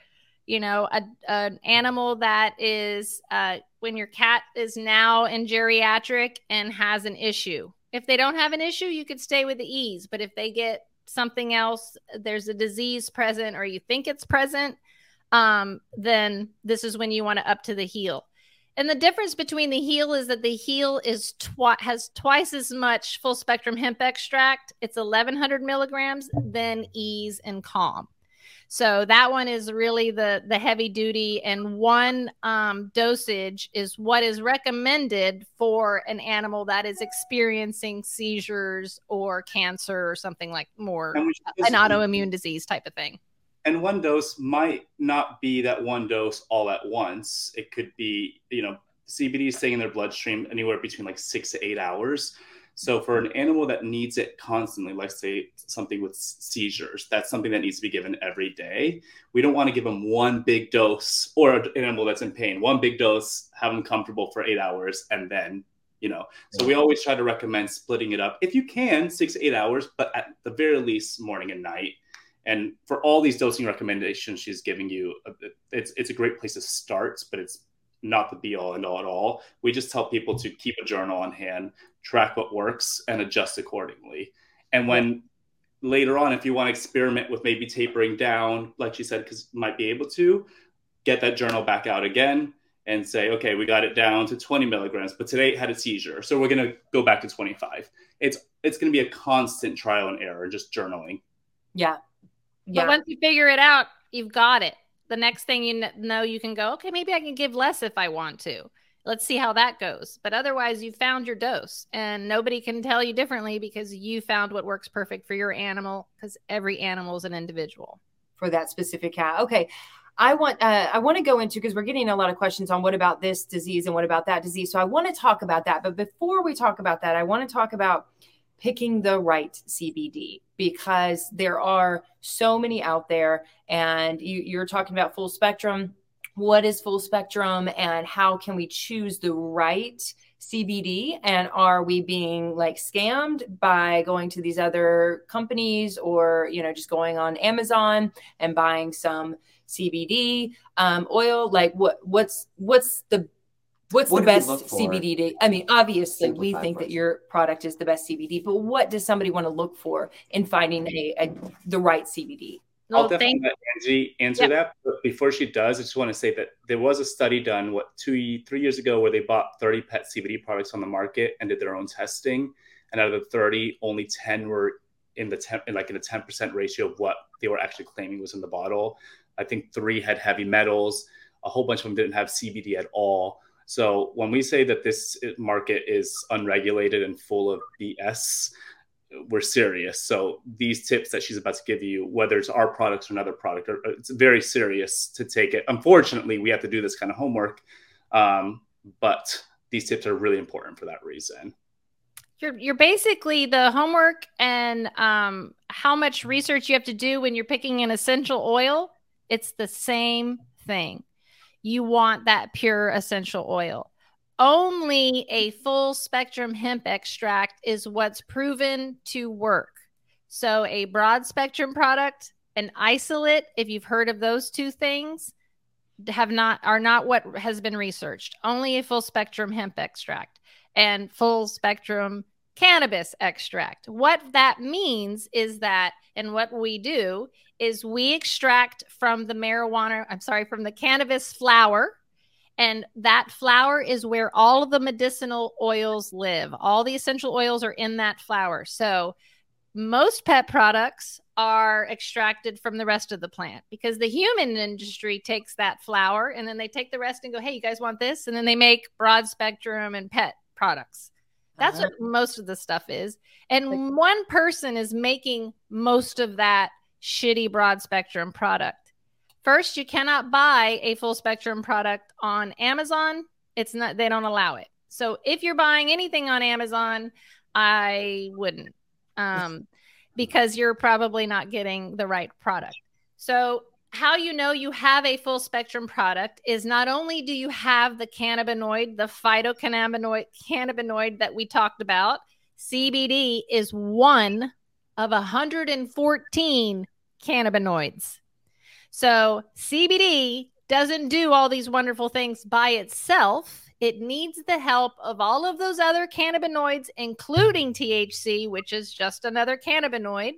You know, a, an animal that is uh, when your cat is now in geriatric and has an issue if they don't have an issue, you could stay with the ease. But if they get something else, there's a disease present or you think it's present, um, then this is when you want to up to the Heal. And the difference between the Heal is that the Heal is twi- has twice as much full spectrum hemp extract. It's 1100 milligrams than ease and calm. So that one is really the the heavy duty, and one um, dosage is what is recommended for an animal that is experiencing seizures or cancer or something like more an autoimmune disease type of thing. And one dose might not be that one dose all at once. It could be, you know, CBD staying in their bloodstream anywhere between like six to eight hours. So for an animal that needs it constantly, like say something with seizures, that's something that needs to be given every day. We don't want to give them one big dose or an animal that's in pain, one big dose, have them comfortable for eight hours, and then you know. So we always try to recommend splitting it up if you can, six eight hours, but at the very least morning and night. And for all these dosing recommendations she's giving you, uh, it's it's a great place to start, but it's not the be all and all at all. We just tell people to keep a journal on hand, track what works, and adjust accordingly. And when later on, if you want to experiment with maybe tapering down, like she said, because might be able to, get that journal back out again and say, okay, we got it down to 20 milligrams, but today it had a seizure, so we're going to go back to 25. It's it's going to be a constant trial and error, just journaling. Yeah, yeah. But once you figure it out, you've got it the next thing you know, you can go, okay, maybe I can give less if I want to. Let's see how that goes. But otherwise, you found your dose, and nobody can tell you differently because you found what works perfect for your animal. Because every animal is an individual for that specific cat. Okay, I want uh, I want to go into because we're getting a lot of questions on what about this disease and what about that disease. So I want to talk about that. But before we talk about that, I want to talk about picking the right CBD because there are so many out there and you, you're talking about full spectrum what is full spectrum and how can we choose the right CBD? And are we being like scammed by going to these other companies or, you know, just going on Amazon and buying some CBD um, oil? Like what, what's, what's the What's what the best CBD? To, I mean, obviously, we think that your product is the best CBD, but what does somebody want to look for in finding a, a the right CBD? I'll definitely let Angie answer that. But before she does, I just want to say that there was a study done, what, two, three years ago, where they bought 30 pet CBD products on the market and did their own testing. And out of the 30, only 10 were in the 10, like in a 10% ratio of what they were actually claiming was in the bottle. I think three had heavy metals. A whole bunch of them didn't have CBD at all. So when we say that this market is unregulated and full of BS, we're serious. So these tips that she's about to give you, whether it's our products or another product, are, it's very serious to take it. Unfortunately, we have to do this kind of homework, um, but these tips are really important for that reason. You're you're basically the homework and um, how much research you have to do when you're picking an essential oil. It's the same thing you want that pure essential oil. Only a full spectrum hemp extract is what's proven to work. So, a broad spectrum product, an isolate, if you've heard of those two things, have not are not what has been researched. Only a full spectrum hemp extract and full spectrum cannabis extract. What that means is that, and what we do is we extract from the marijuana, I'm sorry, from the cannabis flower. And that flower is where all of the medicinal oils live. All the essential oils are in that flower. So most pet products are extracted from the rest of the plant because the human industry takes that flower and then they take the rest and go, hey, you guys want this? And then they make broad spectrum and pet products. That's uh-huh. what most of the stuff is. And like, one person is making most of that shitty broad spectrum product. First, you cannot buy a full spectrum product on Amazon. It's not, they don't allow it. So if you're buying anything on Amazon, I wouldn't um, because you're probably not getting the right product. So how you know you have a full spectrum product is not only do you have the cannabinoid, the phytocannabinoid cannabinoid that we talked about, CBD is one of 114 cannabinoids. So CBD doesn't do all these wonderful things by itself. It needs the help of all of those other cannabinoids, including THC, which is just another cannabinoid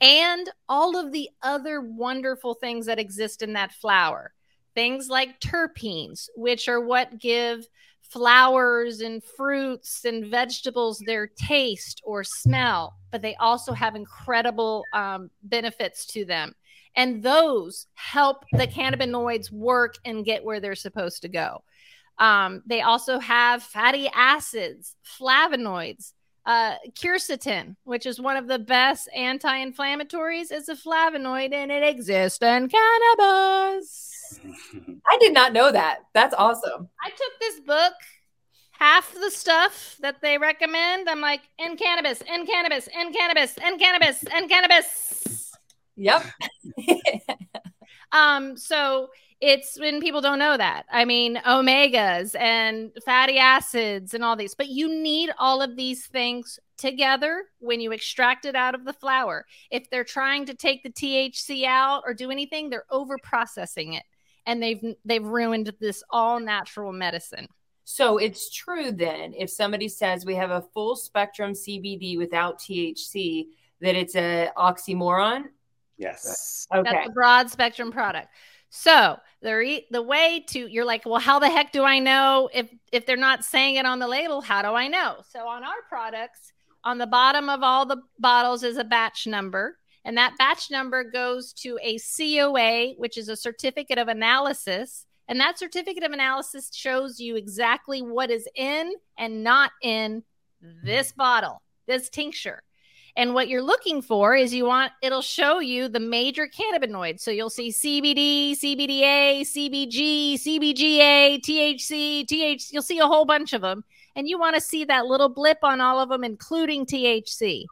and all of the other wonderful things that exist in that flower. Things like terpenes, which are what give flowers and fruits and vegetables their taste or smell, but they also have incredible um, benefits to them. And those help the cannabinoids work and get where they're supposed to go. Um, they also have fatty acids, flavonoids, uh, quercetin, which is one of the best anti-inflammatories, is a flavonoid and it exists in cannabis. I did not know that. That's awesome. I took this book, half the stuff that they recommend. I'm like, in cannabis, in cannabis, in cannabis, in cannabis, in cannabis. Yep. Um, so it's when people don't know that. I mean, omegas and fatty acids and all these, but you need all of these things together when you extract it out of the flower. If they're trying to take the THC out or do anything, they're over processing it and they've they've ruined this all natural medicine. So it's true then if somebody says we have a full spectrum CBD without THC that it's a oxymoron. Yes. Okay. That's a broad spectrum product. So the the way to you're like, well, how the heck do I know if if they're not saying it on the label? How do I know? So on our products, on the bottom of all the bottles is a batch number, and that batch number goes to a COA, which is a certificate of analysis. And that certificate of analysis shows you exactly what is in and not in this mm-hmm. bottle, this tincture. And what you're looking for is you want it'll show you the major cannabinoids. So you'll see CBD, CBDA, CBG, CBGA, THC, THC. You'll see a whole bunch of them. And you want to see that little blip on all of them, including THC.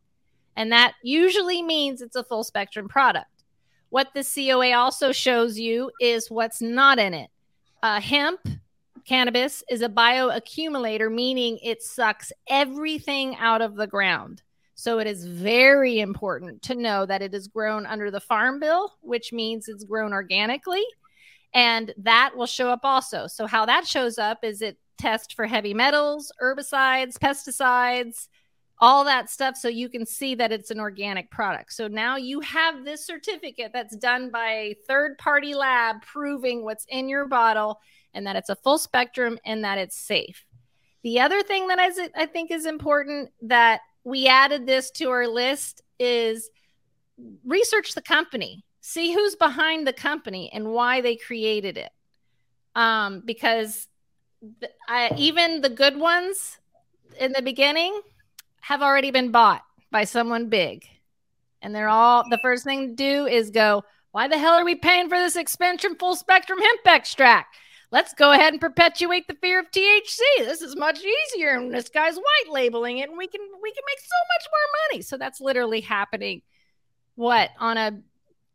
And that usually means it's a full spectrum product. What the COA also shows you is what's not in it. Uh, hemp, cannabis, is a bioaccumulator, meaning it sucks everything out of the ground. So it is very important to know that it is grown under the Farm Bill, which means it's grown organically. And that will show up also. So, how that shows up is it tests for heavy metals, herbicides, pesticides, all that stuff. So you can see that it's an organic product. So now you have this certificate that's done by a third party lab proving what's in your bottle and that it's a full spectrum and that it's safe. The other thing that is, I think is important that we added this to our list is research the company, see who's behind the company and why they created it. Um, because I, even the good ones in the beginning have already been bought by someone big. And they're all the first thing to do is go, why the hell are we paying for this expensive full spectrum hemp extract? Let's go ahead and perpetuate the fear of THC. This is much easier, and this guy's white labeling it, and we can we can make so much more money. So that's literally happening. What on a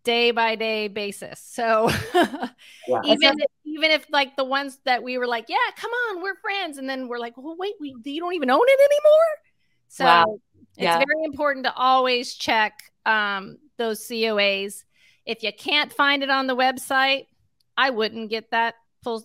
day by day basis. So yeah. even if, even if like the ones that we were like, yeah, come on, we're friends, and then we're like, well, wait, we you don't even own it anymore. So wow. yeah. it's very important to always check um, those COAs. If you can't find it on the website, I wouldn't get that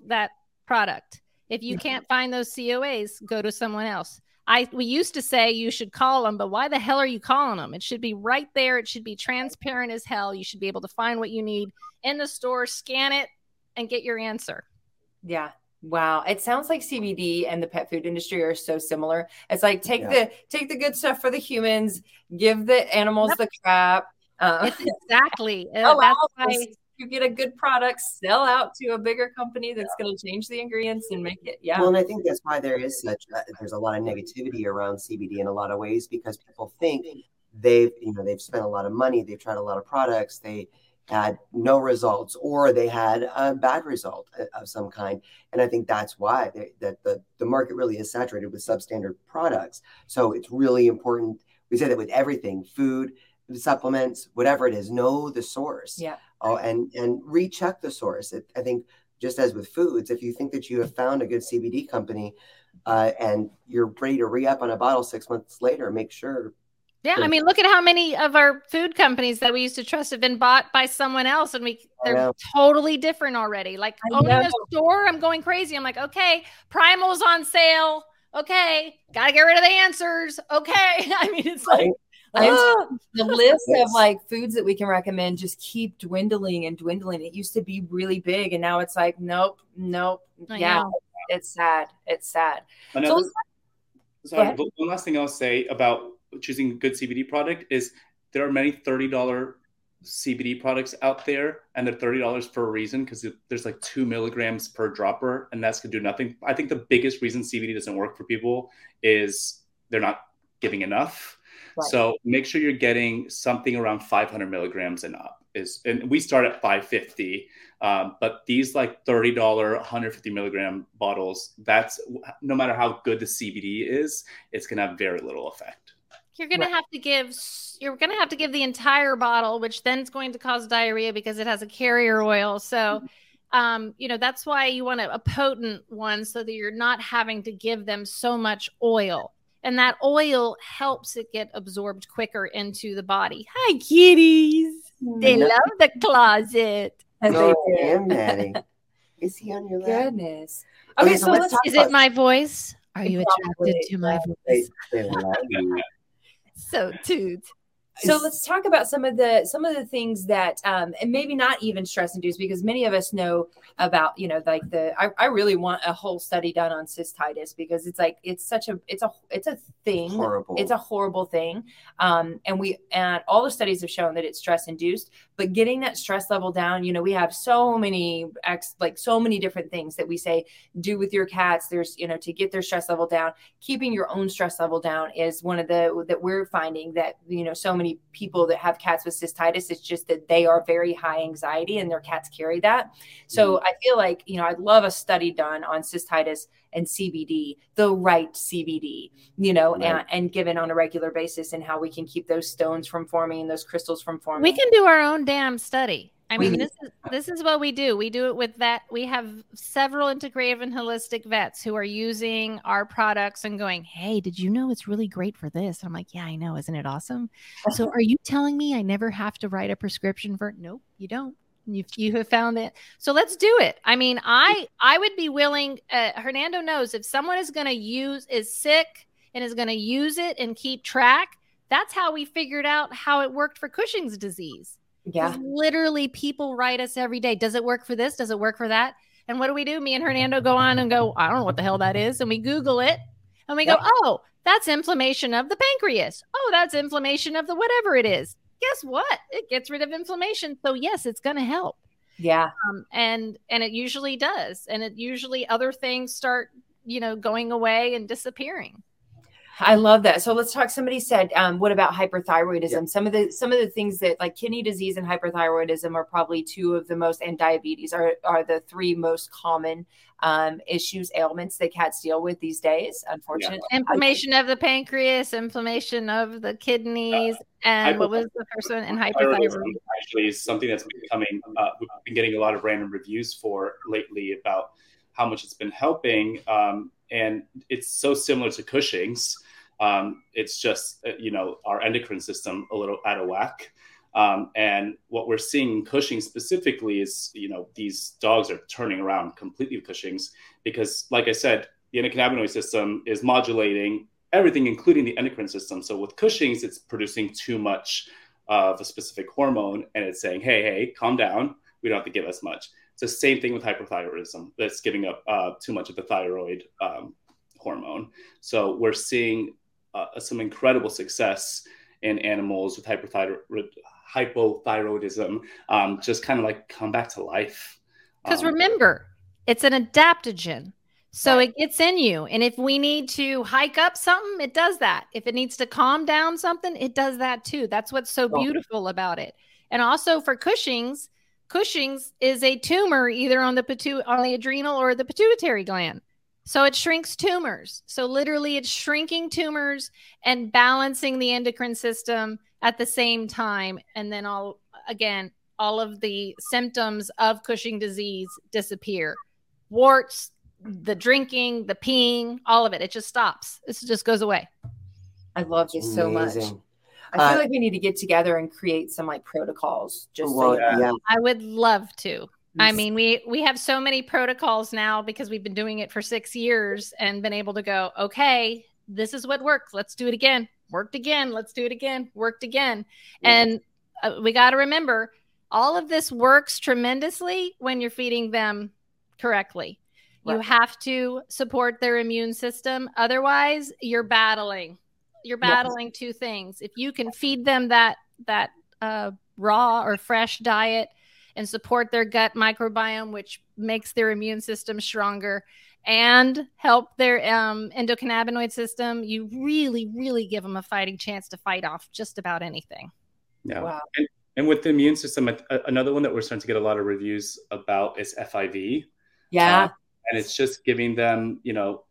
that product. If you can't find those COAs, go to someone else. I we used to say you should call them, but why the hell are you calling them? It should be right there. It should be transparent as hell. You should be able to find what you need in the store, scan it, and get your answer. Yeah. Wow. It sounds like CBD and the pet food industry are so similar. It's like take yeah. the take the good stuff for the humans, give the animals yep. the crap. Uh, exactly. That's why you get a good product, sell out to a bigger company that's going to change the ingredients and make it. Yeah. Well, and I think that's why there is such a, there's a lot of negativity around CBD in a lot of ways because people think they've you know they've spent a lot of money, they've tried a lot of products, they had no results or they had a bad result uh, of some kind and i think that's why they, that the, the market really is saturated with substandard products so it's really important we say that with everything food supplements whatever it is know the source yeah oh, and and recheck the source. It, I think just as with foods, if you think that you have found a good CBD company uh, and you're ready to re up on a bottle six months later, make sure. Yeah, I mean, look at how many of our food companies that we used to trust have been bought by someone else, and we they're totally different already. Like owning a store, I'm going crazy. I'm like, okay, Primal's on sale. Okay, gotta get rid of the answers. Okay, I mean, it's like the list of like foods that we can recommend just keep dwindling and dwindling. It used to be really big, and now it's like, nope, nope. I yeah, know. it's sad. It's sad. Another, let's- sorry, but one last thing I'll say about choosing a good CBD product is there are many thirty dollar CBD products out there, and they're thirty dollars for a reason because there's like two milligrams per dropper, and that's gonna do nothing. I think the biggest reason CBD doesn't work for people is they're not giving enough. Right. So make sure you're getting something around 500 milligrams and up. Is and we start at 550, um, but these like 30 dollar 150 milligram bottles, that's no matter how good the CBD is, it's gonna have very little effect. You're gonna Right. have to give you're gonna have to give the entire bottle, which then is going to cause diarrhea because it has a carrier oil. So um, you know, that's why you want a, a potent one so that you're not having to give them so much oil. And that oil helps it get absorbed quicker into the body. Hi, kitties. Mm-hmm. They No. love the closet. As No, they oh, do. and Maddie. Is he on your lap? Goodness. Okay, Okay, so so let's let's Is it my voice? Are you attracted to my They, voice? they love you. So toot. So let's talk about some of the some of the things that um and maybe not even stress induced because many of us know about you know like the I, I really want a whole study done on cystitis because it's like it's such a it's a it's a thing Horrible. it's a horrible thing um and we and all the studies have shown that it's stress induced but getting that stress level down you know we have so many ex like so many different things that we say do with your cats. There's you know to get their stress level down keeping your own stress level down is one of the that we're finding that you know so many people that have cats with cystitis it's just that they are very high anxiety and their cats carry that. So mm-hmm. i feel like you know i'd love a study done on cystitis and cbd the right cbd you know Right. and, and given on a regular basis and how we can keep those stones from forming and those crystals from forming We can do our own damn study. I mean, this is this is what we do. We do it with that. We have several integrative and holistic vets who are using our products and going, "Hey, did you know it's really great for this?" I'm like, "Yeah, I know. Isn't it awesome?" so, are you telling me I never have to write a prescription for? Nope, you don't. You you have found it. So let's do it. I mean, I I would be willing. Uh, Hernando knows if someone is going to use is sick and is going to use it and keep track. That's how we figured out how it worked for Cushing's disease. Yeah, Literally, people write us every day. Does it work for this? Does it work for that? And what do we do? Me and Hernando go on and go, I don't know what the hell that is. And we Google it and we Yep. go, oh, that's inflammation of the pancreas. Oh, that's inflammation of the whatever it is. Guess what? It gets rid of inflammation. So, yes, it's going to help. yeah Um, and and it usually does. And it usually other things start, you know, going away and disappearing. I love that. So let's talk. Somebody said, um, "What about hyperthyroidism?" Yeah. Some of the some of the things that like kidney disease and hyperthyroidism are probably two of the most, and diabetes are are the three most common um, issues, ailments that cats deal with these days. Unfortunately, Inflammation of the pancreas, inflammation of the kidneys, and what was the first one? And hyperthyroidism. actually is something that's been coming. Uh, we've been getting a lot of random reviews for lately about how much it's been helping, um, and it's so similar to Cushing's. Um, it's just uh, you know our endocrine system a little out of whack. Um, and what we're seeing in Cushing specifically is, you know, these dogs are turning around completely with Cushing's because, like I said, the endocannabinoid system is modulating everything, including the endocrine system. So with Cushing's, it's producing too much of a specific hormone, and it's saying, "Hey, hey, calm down. We don't have to give as much." The same thing with hyperthyroidism. That's giving up uh, too much of the thyroid um, hormone. So we're seeing uh, some incredible success in animals with hyperthyroid hypothyroidism um, just kind of like come back to life. Because Um, remember, it's an adaptogen. So it gets in you. And if we need to hike up something, it does that. If it needs to calm down something, it does that too. That's what's so beautiful about it. And also for Cushing's, Cushing's is a tumor either on the pitu- on the adrenal or the pituitary gland. So it shrinks tumors. So literally it's shrinking tumors and balancing the endocrine system at the same time and then all again all of the symptoms of Cushing disease disappear. Warts, the drinking, the peeing, all of it. It just stops. It just goes away. I love you so much. Amazing. I feel Uh, like we need to get together and create some like protocols. Just Well, so you yeah. I would love to. I mean, we we have so many protocols now because we've been doing it for 6 years and been able to go, okay, this is what worked. Let's do it again. worked again. Let's do it again. Worked again. Yeah. And uh, we got to remember all of this works tremendously when you're feeding them correctly. Right. You have to support their immune system. Otherwise, you're battling. You're battling yes. two things. If you can feed them that that uh, raw or fresh diet and support their gut microbiome, which makes their immune system stronger, and help their um, endocannabinoid system, you really, really give them a fighting chance to fight off just about anything. Yeah. Wow. And, and with the immune system, another one that we're starting to get a lot of reviews about is FIV. Yeah. Uh, and it's just giving them, you know,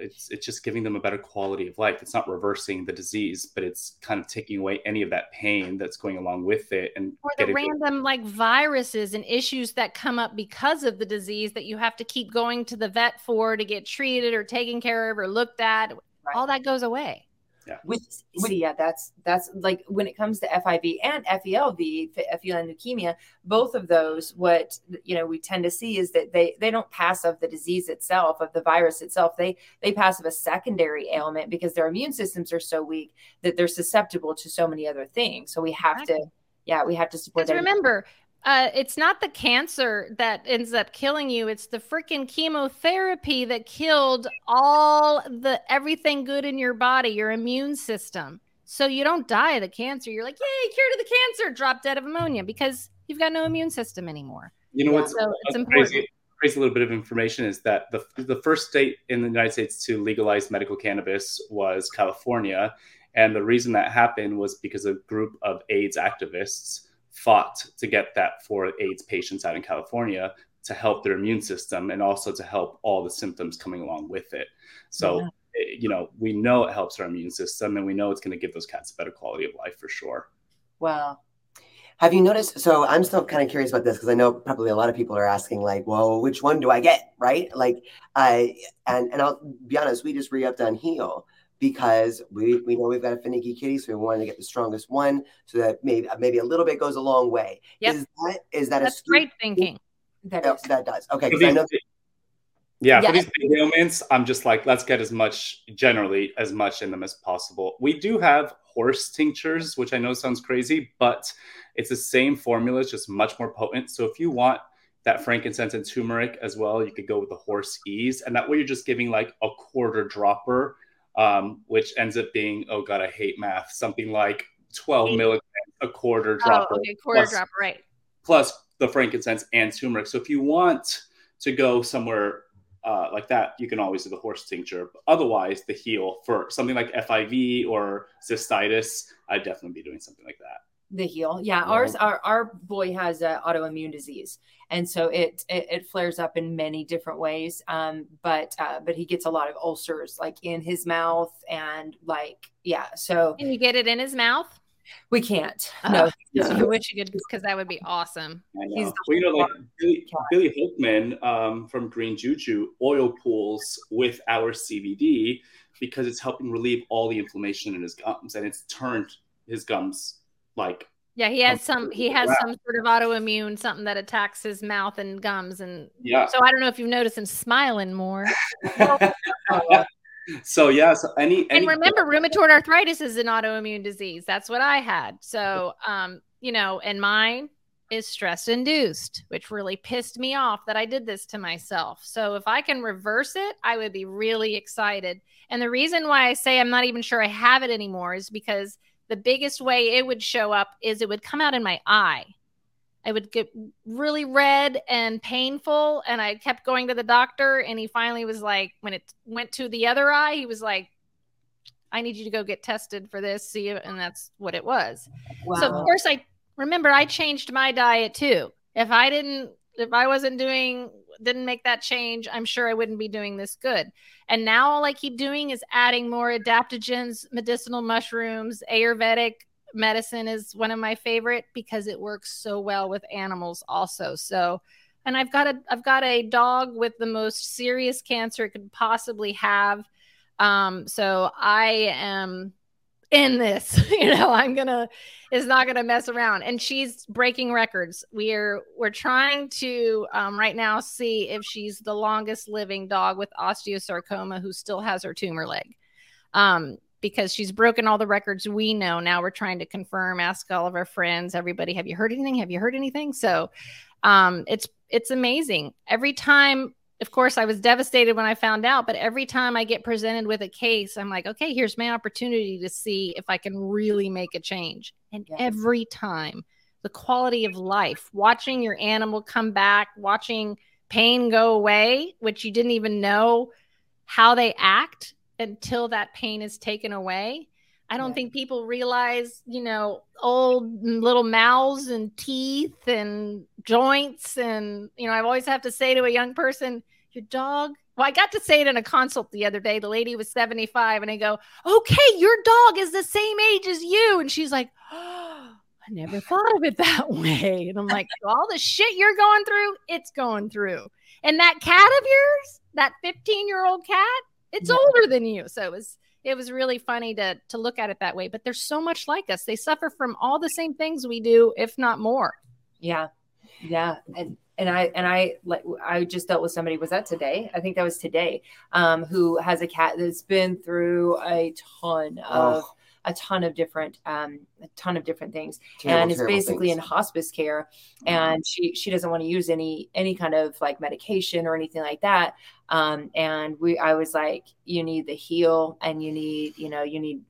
it's it's just giving them a better quality of life. It's not reversing the disease, but it's kind of taking away any of that pain that's going along with it. And or the random like viruses and issues that come up because of the disease that you have to keep going to the vet for to get treated or taken care of or looked at. Right. All that goes away. Yeah. With, see, yeah, that's that's like when it comes to FIV and FELV, FEL leukemia, both of those, what you know, we tend to see is that they they don't pass of the disease itself, of the virus itself. They they pass of a secondary ailment because their immune systems are so weak that they're susceptible to so many other things. So we have exactly. to yeah, we have to support. Because Remember, uh, it's not the cancer that ends up killing you. It's the freaking chemotherapy that killed all the everything good in your body, your immune system. So you don't die of the cancer. You're like, yay, cured of the cancer, drop dead of ammonia because you've got no immune system anymore. You know what's, so it's important. Crazy, crazy little bit of information is that the the first state in the United States to legalize medical cannabis was California, and the reason that happened was because a group of AIDS activists fought to get that for AIDS patients out in California to help their immune system and also to help all the symptoms coming along with it. So, yeah. Eh, you know, we know it helps our immune system and we know it's going to give those cats a better quality of life for sure. Wow. Have you noticed? So I'm still kind of curious about this because I know probably a lot of people are asking, like, well, which one do I get? Right? Like, I and and I'll be honest, we just re-upped on Heal because we, we know we've got a finicky kitty, so we wanted to get the strongest one so that maybe maybe a little bit goes a long way. Yep. Is that is that That's a great thinking? That, oh, that does. Okay. I know yeah, for these big ailments, I'm just like, let's get as much, generally, as much in them as possible. We do have horse tinctures, which I know sounds crazy, but it's the same formula, it's just much more potent. So if you want that frankincense and turmeric as well, you could go with the horse ease. And that way you're just giving like a quarter dropper um, which ends up being, oh God, I hate math, something like 12 milligrams a quarter oh, dropper. Oh, okay, quarter plus, dropper, right. Plus the frankincense and turmeric. So if you want to go somewhere uh, like that, you can always do the horse tincture. But otherwise, the Heal for something like FIV or cystitis, I'd definitely be doing something like that the Heal. Yeah, yeah. ours our, our boy has an autoimmune disease and so it, it, it flares up in many different ways um but uh but he gets a lot of ulcers like in his mouth and like yeah so can you get it in his mouth? We can't. Uh, no. I wish you could because that would be awesome. He's well, you know like billy, billy hoekman um, from green juju oil pools with our cbd because it's helping relieve all the inflammation in his gums and it's turned his gums like yeah he has some he has some sort of autoimmune something that attacks his mouth and gums and yeah. So i don't know if you've noticed him smiling more. So yeah so any, any and remember rheumatoid arthritis is an autoimmune disease. That's what i had. So um you know and mine is stress induced which really pissed me off that i did this to myself. So if i can reverse it i would be really excited. And the reason why i say i'm not even sure i have it anymore is because the biggest way it would show up is it would come out in my eye. I would get really red and painful. And I kept going to the doctor. And he finally was like, when it went to the other eye, he was like, I need you to go get tested for this. See, and that's what it was. Wow. So, of course, I remember I changed my diet too. If I didn't, if I wasn't doing didn't make that change, I'm sure I wouldn't be doing this good. And now all I keep doing is adding more adaptogens, medicinal mushrooms, Ayurvedic medicine is one of my favorite because it works so well with animals also. So, and I've got a I've got a dog with the most serious cancer it could possibly have. Um, so I am in this you know i'm gonna is not gonna mess around and she's breaking records we're we're trying to um, right now see if she's the longest living dog with osteosarcoma who still has her tumor leg um, because she's broken all the records we know. Now we're trying to confirm, ask all of our friends, everybody, have you heard anything? Have you heard anything? So um, it's it's amazing. Every time, of course, I was devastated when I found out, but every time I get presented with a case, I'm like, okay, here's my opportunity to see if I can really make a change. And Yeah. every time, the quality of life, watching your animal come back, watching pain go away, which you didn't even know how they act until that pain is taken away. I don't Yeah. think people realize, you know, old little mouths and teeth and joints. And, you know, I always have to say to a young person, your dog. Well, I got to say it in a consult the other day. The lady was 75, and I go, okay, your dog is the same age as you. And she's like, oh, I never thought of it that way. And I'm like, all the shit you're going through, it's going through. And that cat of yours, that 15 year old cat, it's Yeah. older than you. So it was it was really funny to to look at it that way. But they're so much like us. They suffer from all the same things we do, if not more. Yeah. Yeah. And and I and I like I just dealt with somebody was that today? I think that was today. Um, who has a cat that's been through a ton of Oh. A ton of different um a ton of different things. Terrible, and is basically things. in hospice care and she she doesn't want to use any any kind of like medication or anything like that. Um and we i was like you need the heal and you need you know you need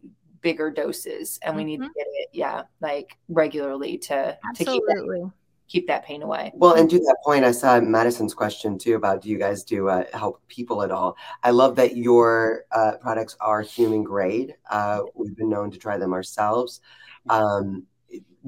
bigger doses and we need to get it yeah like regularly to to keep that, Absolutely. Keep that pain away Well, and to that point, I saw Madison's question too about do you guys do uh, help people at all? I love that your uh, products are human grade. Uh, we've been known to try them ourselves. Um,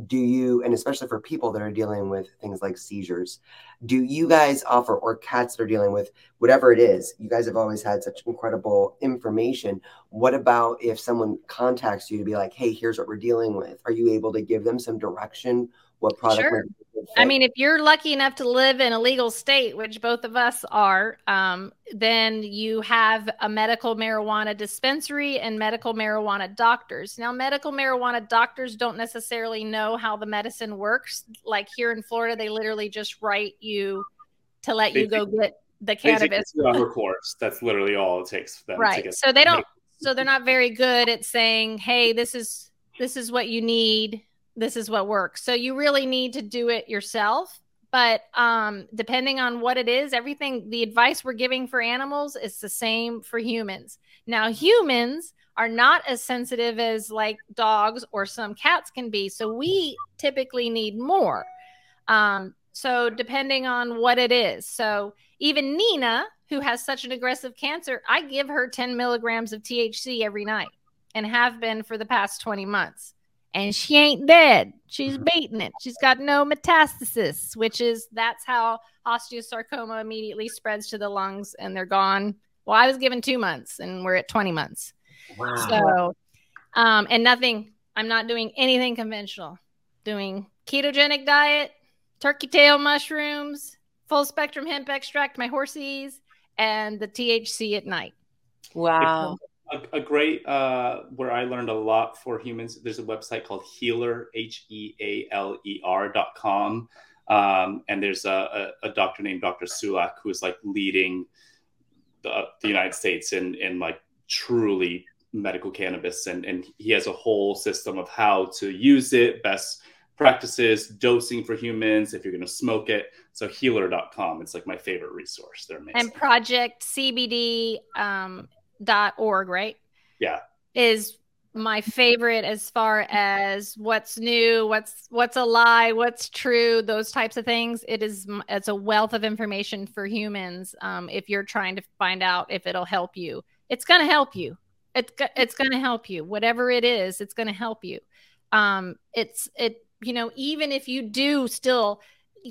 do you, and especially for people that are dealing with things like seizures, do you guys offer, or cats that are dealing with whatever it is? You guys have always had such incredible information. What about if someone contacts you to be like, hey, here's what we're dealing with? Are you able to give them some direction? What product? Sure. Might be a good I mean, if you're lucky enough to live in a legal state, which both of us are, um, then you have a medical marijuana dispensary and medical marijuana doctors. Now, medical marijuana doctors don't necessarily know how the medicine works. Like here in Florida, they literally just write you to let you go get the cannabis. course. That's literally all it takes for them to right get. so they don't so they're not very good at saying hey this is this is what you need this is what works. So you really need to do it yourself but um depending on what it is everything the advice we're giving for animals is the same for humans. Now humans are not as sensitive as like dogs or some cats can be so we typically need more. Um so depending on what it is. So even Nina, who has such an aggressive cancer, I give her 10 milligrams of THC every night and have been for the past 20 months. And she ain't dead. She's beating it. She's got no metastasis, which is that's how osteosarcoma immediately spreads to the lungs and they're gone. Well, I was given two months and we're at 20 months. wow. So, um, and nothing, I'm not doing anything conventional. Doing ketogenic diet, turkey tail mushrooms, full spectrum hemp extract, my horsies, and the THC at night. wow a, a great uh, where I learned a lot for humans. There's a website called Healer H E A L E R dot com, um, and there's a, a, a doctor named Dr. Sulak who is like leading the, the United States in in like truly medical cannabis, and and he has a whole system of how to use it, best practices, dosing for humans if you're going to smoke it. So healer.com. It's like my favorite resource. They're amazing. And Project CBD um, dot org, right? Yeah. Is my favorite as far as what's new, what's what's a lie, what's true, those types of things. It is it's a wealth of information for humans. Um, if you're trying to find out if it'll help you, it's going to help you. It's it's going to help you. Whatever it is, it's going to help you. Um, it's it you know even if you do still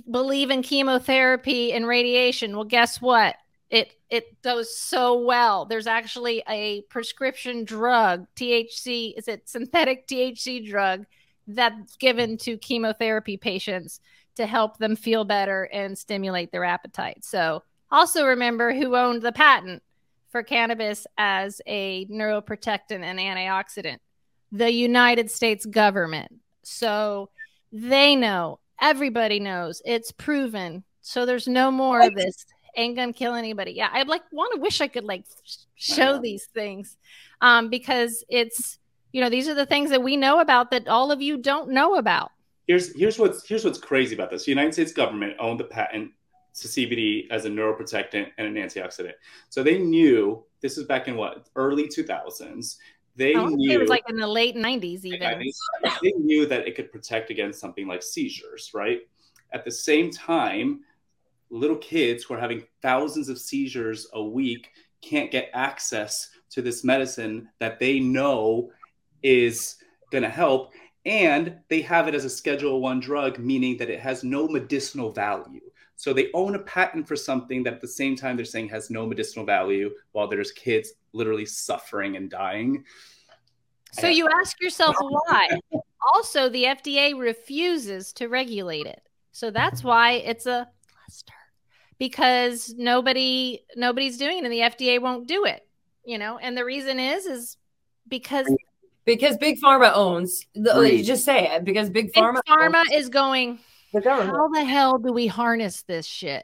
believe in chemotherapy and radiation, well, guess what? It it goes so well. There's actually a prescription drug, THC, is it synthetic THC drug that's given to chemotherapy patients to help them feel better and stimulate their appetite. So, also remember who owned the patent for cannabis as a neuroprotectant and antioxidant? The United States government. So, they know, everybody knows, it's proven. So, there's no more of this ain't gonna kill anybody. Yeah, I like want to wish I could like show these things, um, because it's you know these are the things that we know about that all of you don't know about. Here's here's what's here's what's crazy about this. The United States government owned the patent to CBD as a neuroprotectant and an antioxidant. So they knew this is back in what early 2000s. They knew it was like in the late '90s even. They, they knew that it could protect against something like seizures, right? At the same time, little kids who are having thousands of seizures a week can't get access to this medicine that they know is going to help and they have it as a schedule 1 drug meaning that it has no medicinal value so they own a patent for something that at the same time they're saying has no medicinal value while there's kids literally suffering and dying So you ask yourself why. Also, the FDA refuses to regulate it. So that's why it's a cluster. Because nobody nobody's doing it and the FDA won't do it. You know, and the reason is is because because big pharma owns. The, Agreed. you just say it because big Big pharma. pharma owns is going, the government. how the hell do we harness this shit?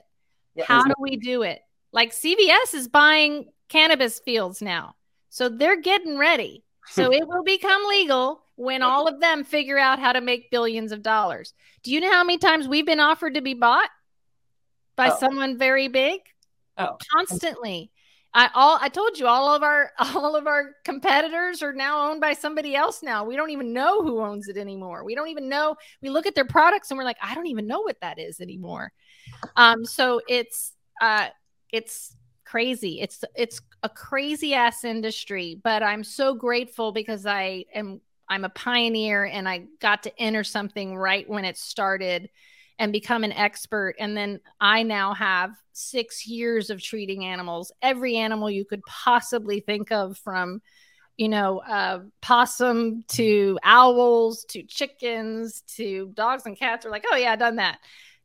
Yeah, How do we do it? Like CVS is buying cannabis fields now. So they're getting ready. So it will become legal when all of them figure out how to make billions of dollars. Do you know how many times we've been offered to be bought by Oh. someone very big? Oh. Constantly. I all I told you all of our all of our competitors are now owned by somebody else now. We don't even know who owns it anymore. We don't even know. We look at their products and we're like, I don't even know what that is anymore. Um so it's uh it's crazy. It's it's a crazy ass industry, but I'm so grateful because I am I'm a pioneer and I got to enter something right when it started and become an expert and then I now have 6 years of treating animals, every animal you could possibly think of from you know, uh, possum to owls to chickens to dogs and cats are like, oh yeah, I done that.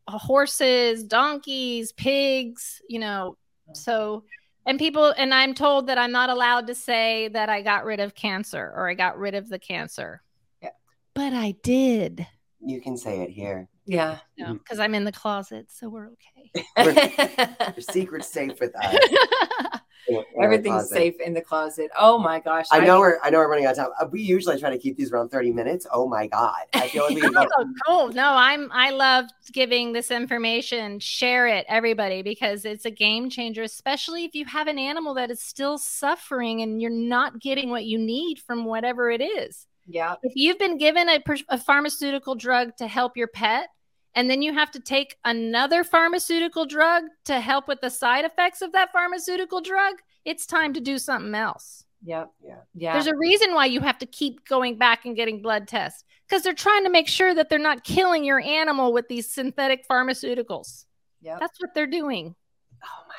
Uh, horses, donkeys, pigs, you know. So, and people, and I'm told that I'm not allowed to say that I got rid of cancer or I got rid of the cancer. Yeah. But I did. You can say it here. Yeah. because I'm in the closet, so we're okay. Your secret's safe with us. in Everything's safe in the closet. Oh my gosh. I know we're I know we're running out of time. Uh, We usually try to keep these around 30 minutes. Oh my god. I feel like we can go oh, cool. No, I'm I love giving this information. Share it, everybody, because it's a game changer, especially if you have an animal that is still suffering and you're not getting what you need from whatever it is. Yeah. If you've been given a, a pharmaceutical drug to help your pet, and then you have to take another pharmaceutical drug to help with the side effects of that pharmaceutical drug, it's time to do something else. Yep. Yeah. Yeah. There's a reason why you have to keep going back and getting blood tests because they're trying to make sure that they're not killing your animal with these synthetic pharmaceuticals. Yeah. That's what they're doing. Oh my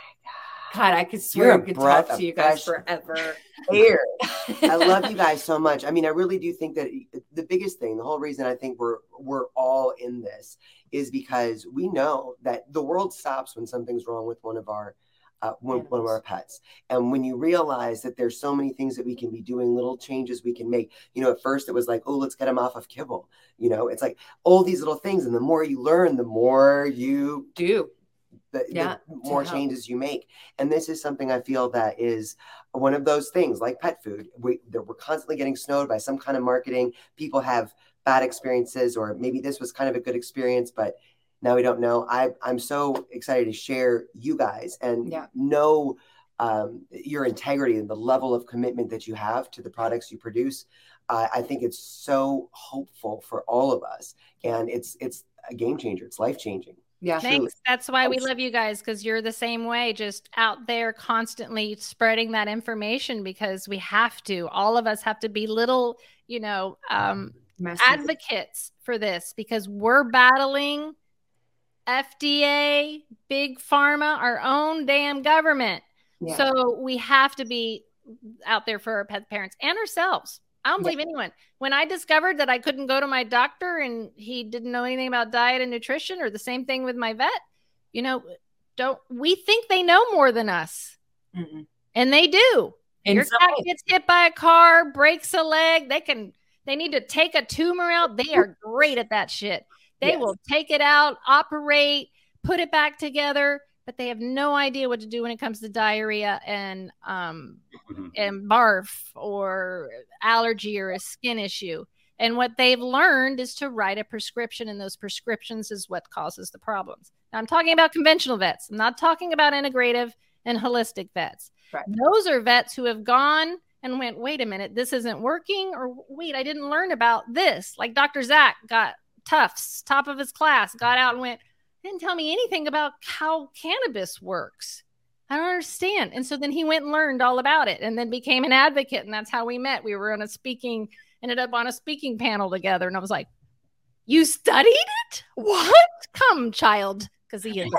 God, I could swear I could talk to you guys forever. Here. I love you guys so much. I mean, I really do think that the biggest thing, the whole reason I think we're we're all in this is because we know that the world stops when something's wrong with one of our uh, one, one of our pets. And when you realize that there's so many things that we can be doing, little changes we can make. You know, at first it was like, oh, let's get them off of kibble. You know, it's like all these little things, and the more you learn, the more you Do. The, Yeah, the more changes you make. And this is something I feel that is one of those things like pet food. We, that we're constantly getting snowed by some kind of marketing. People have bad experiences, or maybe this was kind of a good experience, but now we don't know. I, I'm so excited to share you guys and Yeah. know um, your integrity and the level of commitment that you have to the products you produce. Uh, I think it's so hopeful for all of us, and it's it's a game changer. It's life changing. Yeah. Thanks. That's why we love you guys because you're the same way, just out there constantly spreading that information because we have to. All of us have to be little, you know, um, advocates for this because we're battling FDA, big pharma, our own damn government. Yeah. So we have to be out there for our pet parents and ourselves. I don't believe anyone. When I discovered that I couldn't go to my doctor and he didn't know anything about diet and nutrition, or the same thing with my vet, you know, don't we think they know more than us? Mm-mm. And they do. In Your cat gets hit by a car, breaks a leg, they can they need to take a tumor out. They are great at that shit. They Yes. will take it out, operate, put it back together. But they have no idea what to do when it comes to diarrhea and um, Mhm. and barf or allergy or a skin issue. And what they've learned is to write a prescription, and those prescriptions is what causes the problems. Now, I'm talking about conventional vets. I'm not talking about integrative and holistic vets. Right. Those are vets who have gone and went, wait a minute, this isn't working, or wait, I didn't learn about this. Like Dr. Zach got Tufts, top of his class, got out and went, didn't tell me anything about how cannabis works. I don't understand. And so then he went and learned all about it and then became an advocate. And that's how we met. We were on a speaking, ended up on a speaking panel together. And I was like, You studied it? What? Come, child. Because he is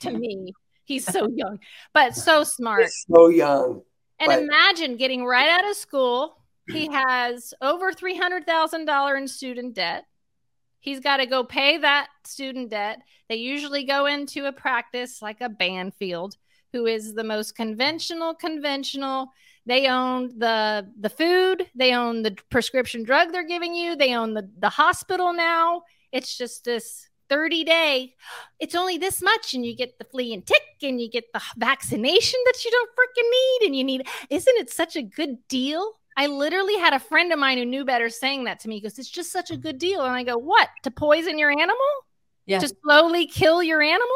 to me. He's so young, but so smart. It's so young. And But- imagine getting right out of school. He has over $300,000 in student debt. He's got to go pay that student debt. They usually go into a practice like a Banfield, who is the most conventional, conventional. They own the the food, they own the prescription drug they're giving you, they own the, the hospital now. It's just this 30 day, it's only this much, and you get the flea and tick, and you get the vaccination that you don't freaking need, and you need isn't it such a good deal? I literally had a friend of mine who knew better saying that to me because it's just such a good deal. And I go, What? To poison your animal? Yeah. To slowly kill your animal?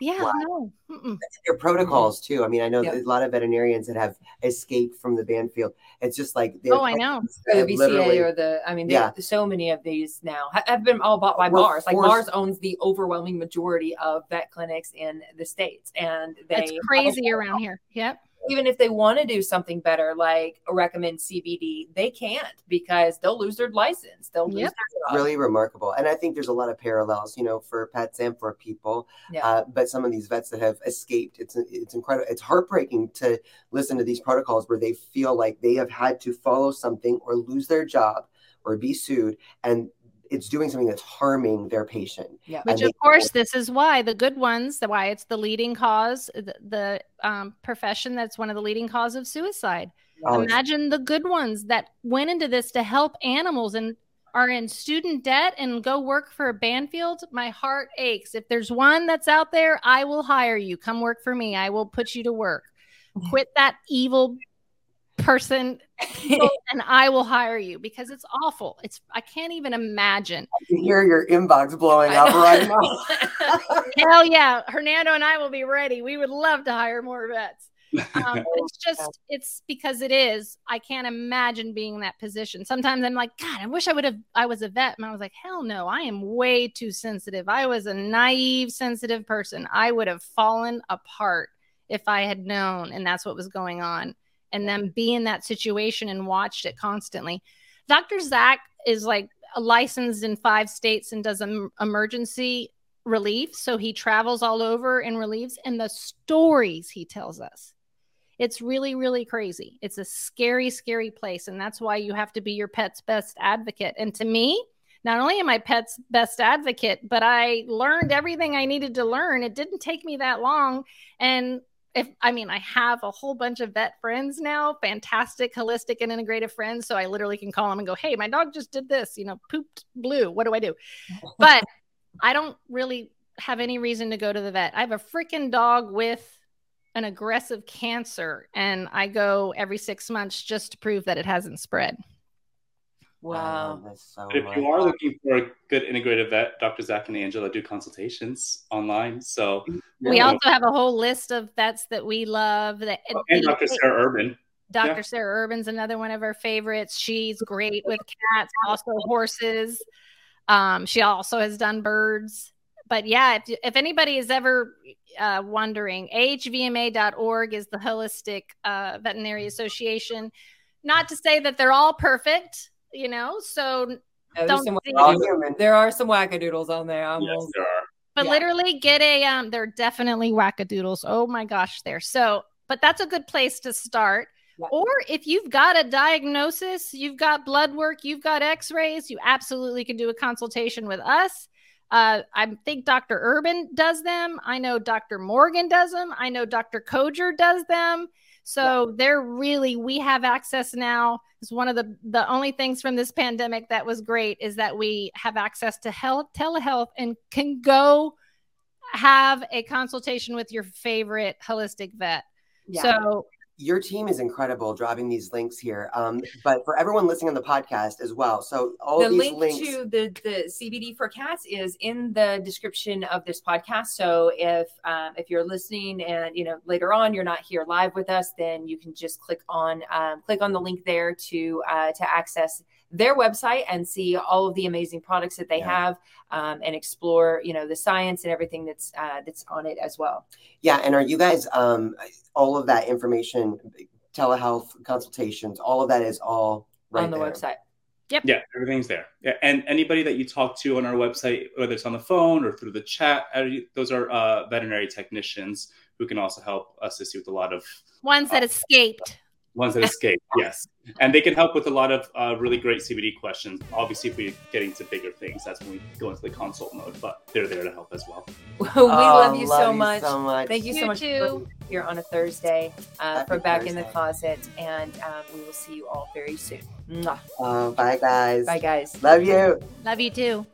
Yeah, Wow. no. Mm-mm. Their protocols too. I mean, I know Yeah. a lot of veterinarians that have escaped from the Banfield. It's just like Oh, I know. The VCA or the, I mean, Yeah. yeah. so many of these now ha- have been all bought by We're Mars. Like Mars owns the overwhelming majority of vet clinics in the states, and they It's crazy around here. Yep. Even if they want to do something better, like recommend CBD, they can't because they'll lose their license. They'll lose Yep. their job. really remarkable. And I think there's a lot of parallels, you know, for pets and for people. Yeah. Uh, but some of these vets that have escaped, it's it's incredible. It's heartbreaking to listen to these protocols where they feel like they have had to follow something or lose their job or be sued, and it's doing something that's harming their patient. Yeah. Which, of course, this is why the good ones, the why it's the leading cause, the, the um, profession that's one of the leading cause of suicide. Oh, it's- Imagine the good ones that went into this to help animals and are in student debt and go work for a Banfield. My heart aches. If there's one that's out there, I will hire you. Come work for me. I will put you to work. Quit that evil person and I will hire you because it's awful. It's I can't even imagine. I can hear your inbox blowing up right now. Hell yeah, Hernando and I will be ready. We would love to hire more vets. Um, it's just it's because it is. I can't imagine being in that position. Sometimes I'm like, God, I wish I would have. I was a vet, and I was like, hell no, I am way too sensitive. I was a naive, sensitive person. I would have fallen apart if I had known, and that's what was going on. And then be in that situation and watched it constantly. Dr. Zach is like licensed in five states and does em- emergency relief. So he travels all over and relieves. And the stories he tells us, it's really, really crazy. It's a scary, scary place. And that's why you have to be your pet's best advocate. And to me, not only am I pet's best advocate, but I learned everything I needed to learn. It didn't take me that long. And if I mean, I have a whole bunch of vet friends now, fantastic, holistic, and integrative friends. So I literally can call them and go, Hey, my dog just did this, you know, pooped blue. What do I do? But I don't really have any reason to go to the vet. I have a freaking dog with an aggressive cancer, and I go every six months just to prove that it hasn't spread. I wow. love so But if you are looking for a good integrative vet, Dr. Zach and Angela do consultations online. So, We Yeah. also have a whole list of vets that we love. That Oh, and Dr. Sarah Urban. Dr. Yeah. Sarah Urban's another one of our favorites. She's great with cats, also horses. Um, she also has done birds. But yeah, if, if anybody is ever uh, wondering, ahvma.org is the holistic uh, veterinary association. Not to say that they're all perfect, you know. So, No, Don't some- see- We're human. there are some wackadoodles on there. I'm Yes, almost- there are. but Yeah. literally get a um. They're definitely wackadoodles. Oh my gosh, there. So, but that's a good place to start. Yeah. Or if you've got a diagnosis, you've got blood work, you've got x rays, you absolutely can do a consultation with us. Uh, I think Dr. Urban does them. I know Dr. Morgan does them. I know Dr. Koger does them. So they're really, we have access now. It's one of the, the only things from this pandemic that was great is that we have access to health, telehealth and can go have a consultation with your favorite holistic vet. Yeah. So Your team is incredible dropping these links here. Um, but for everyone listening on the podcast as well. So all the these link links. to the the CBD for cats is in the description of this podcast. So if um, if you're listening and you know later on you're not here live with us, then you can just click on um, click on the link there to uh, to access their website and see all of the amazing products that they Yeah. have um, and explore you know the science and everything that's uh, that's on it as well. Yeah, and are you guys um all of that information, telehealth consultations, all of that is all right on the there. website. Yep. Yeah, everything's there. Yeah, and anybody that you talk to on our website, whether it's on the phone or through the chat, uh, those are uh, veterinary technicians who can also help assist you with a lot of ones that escaped. ones that escaped, yes, and they can help with a lot of uh, really great CBD questions. Obviously, if we get into bigger things, that's when we go into the consult mode. But they're there to help as well. we Oh, love you so much. so much. Thank you so much too. for being here on a Thursday uh, for Back in the Closet. And um, we will see you all very soon. Mwah. Uh, bye guys. Bye, guys. Love you. Love you too.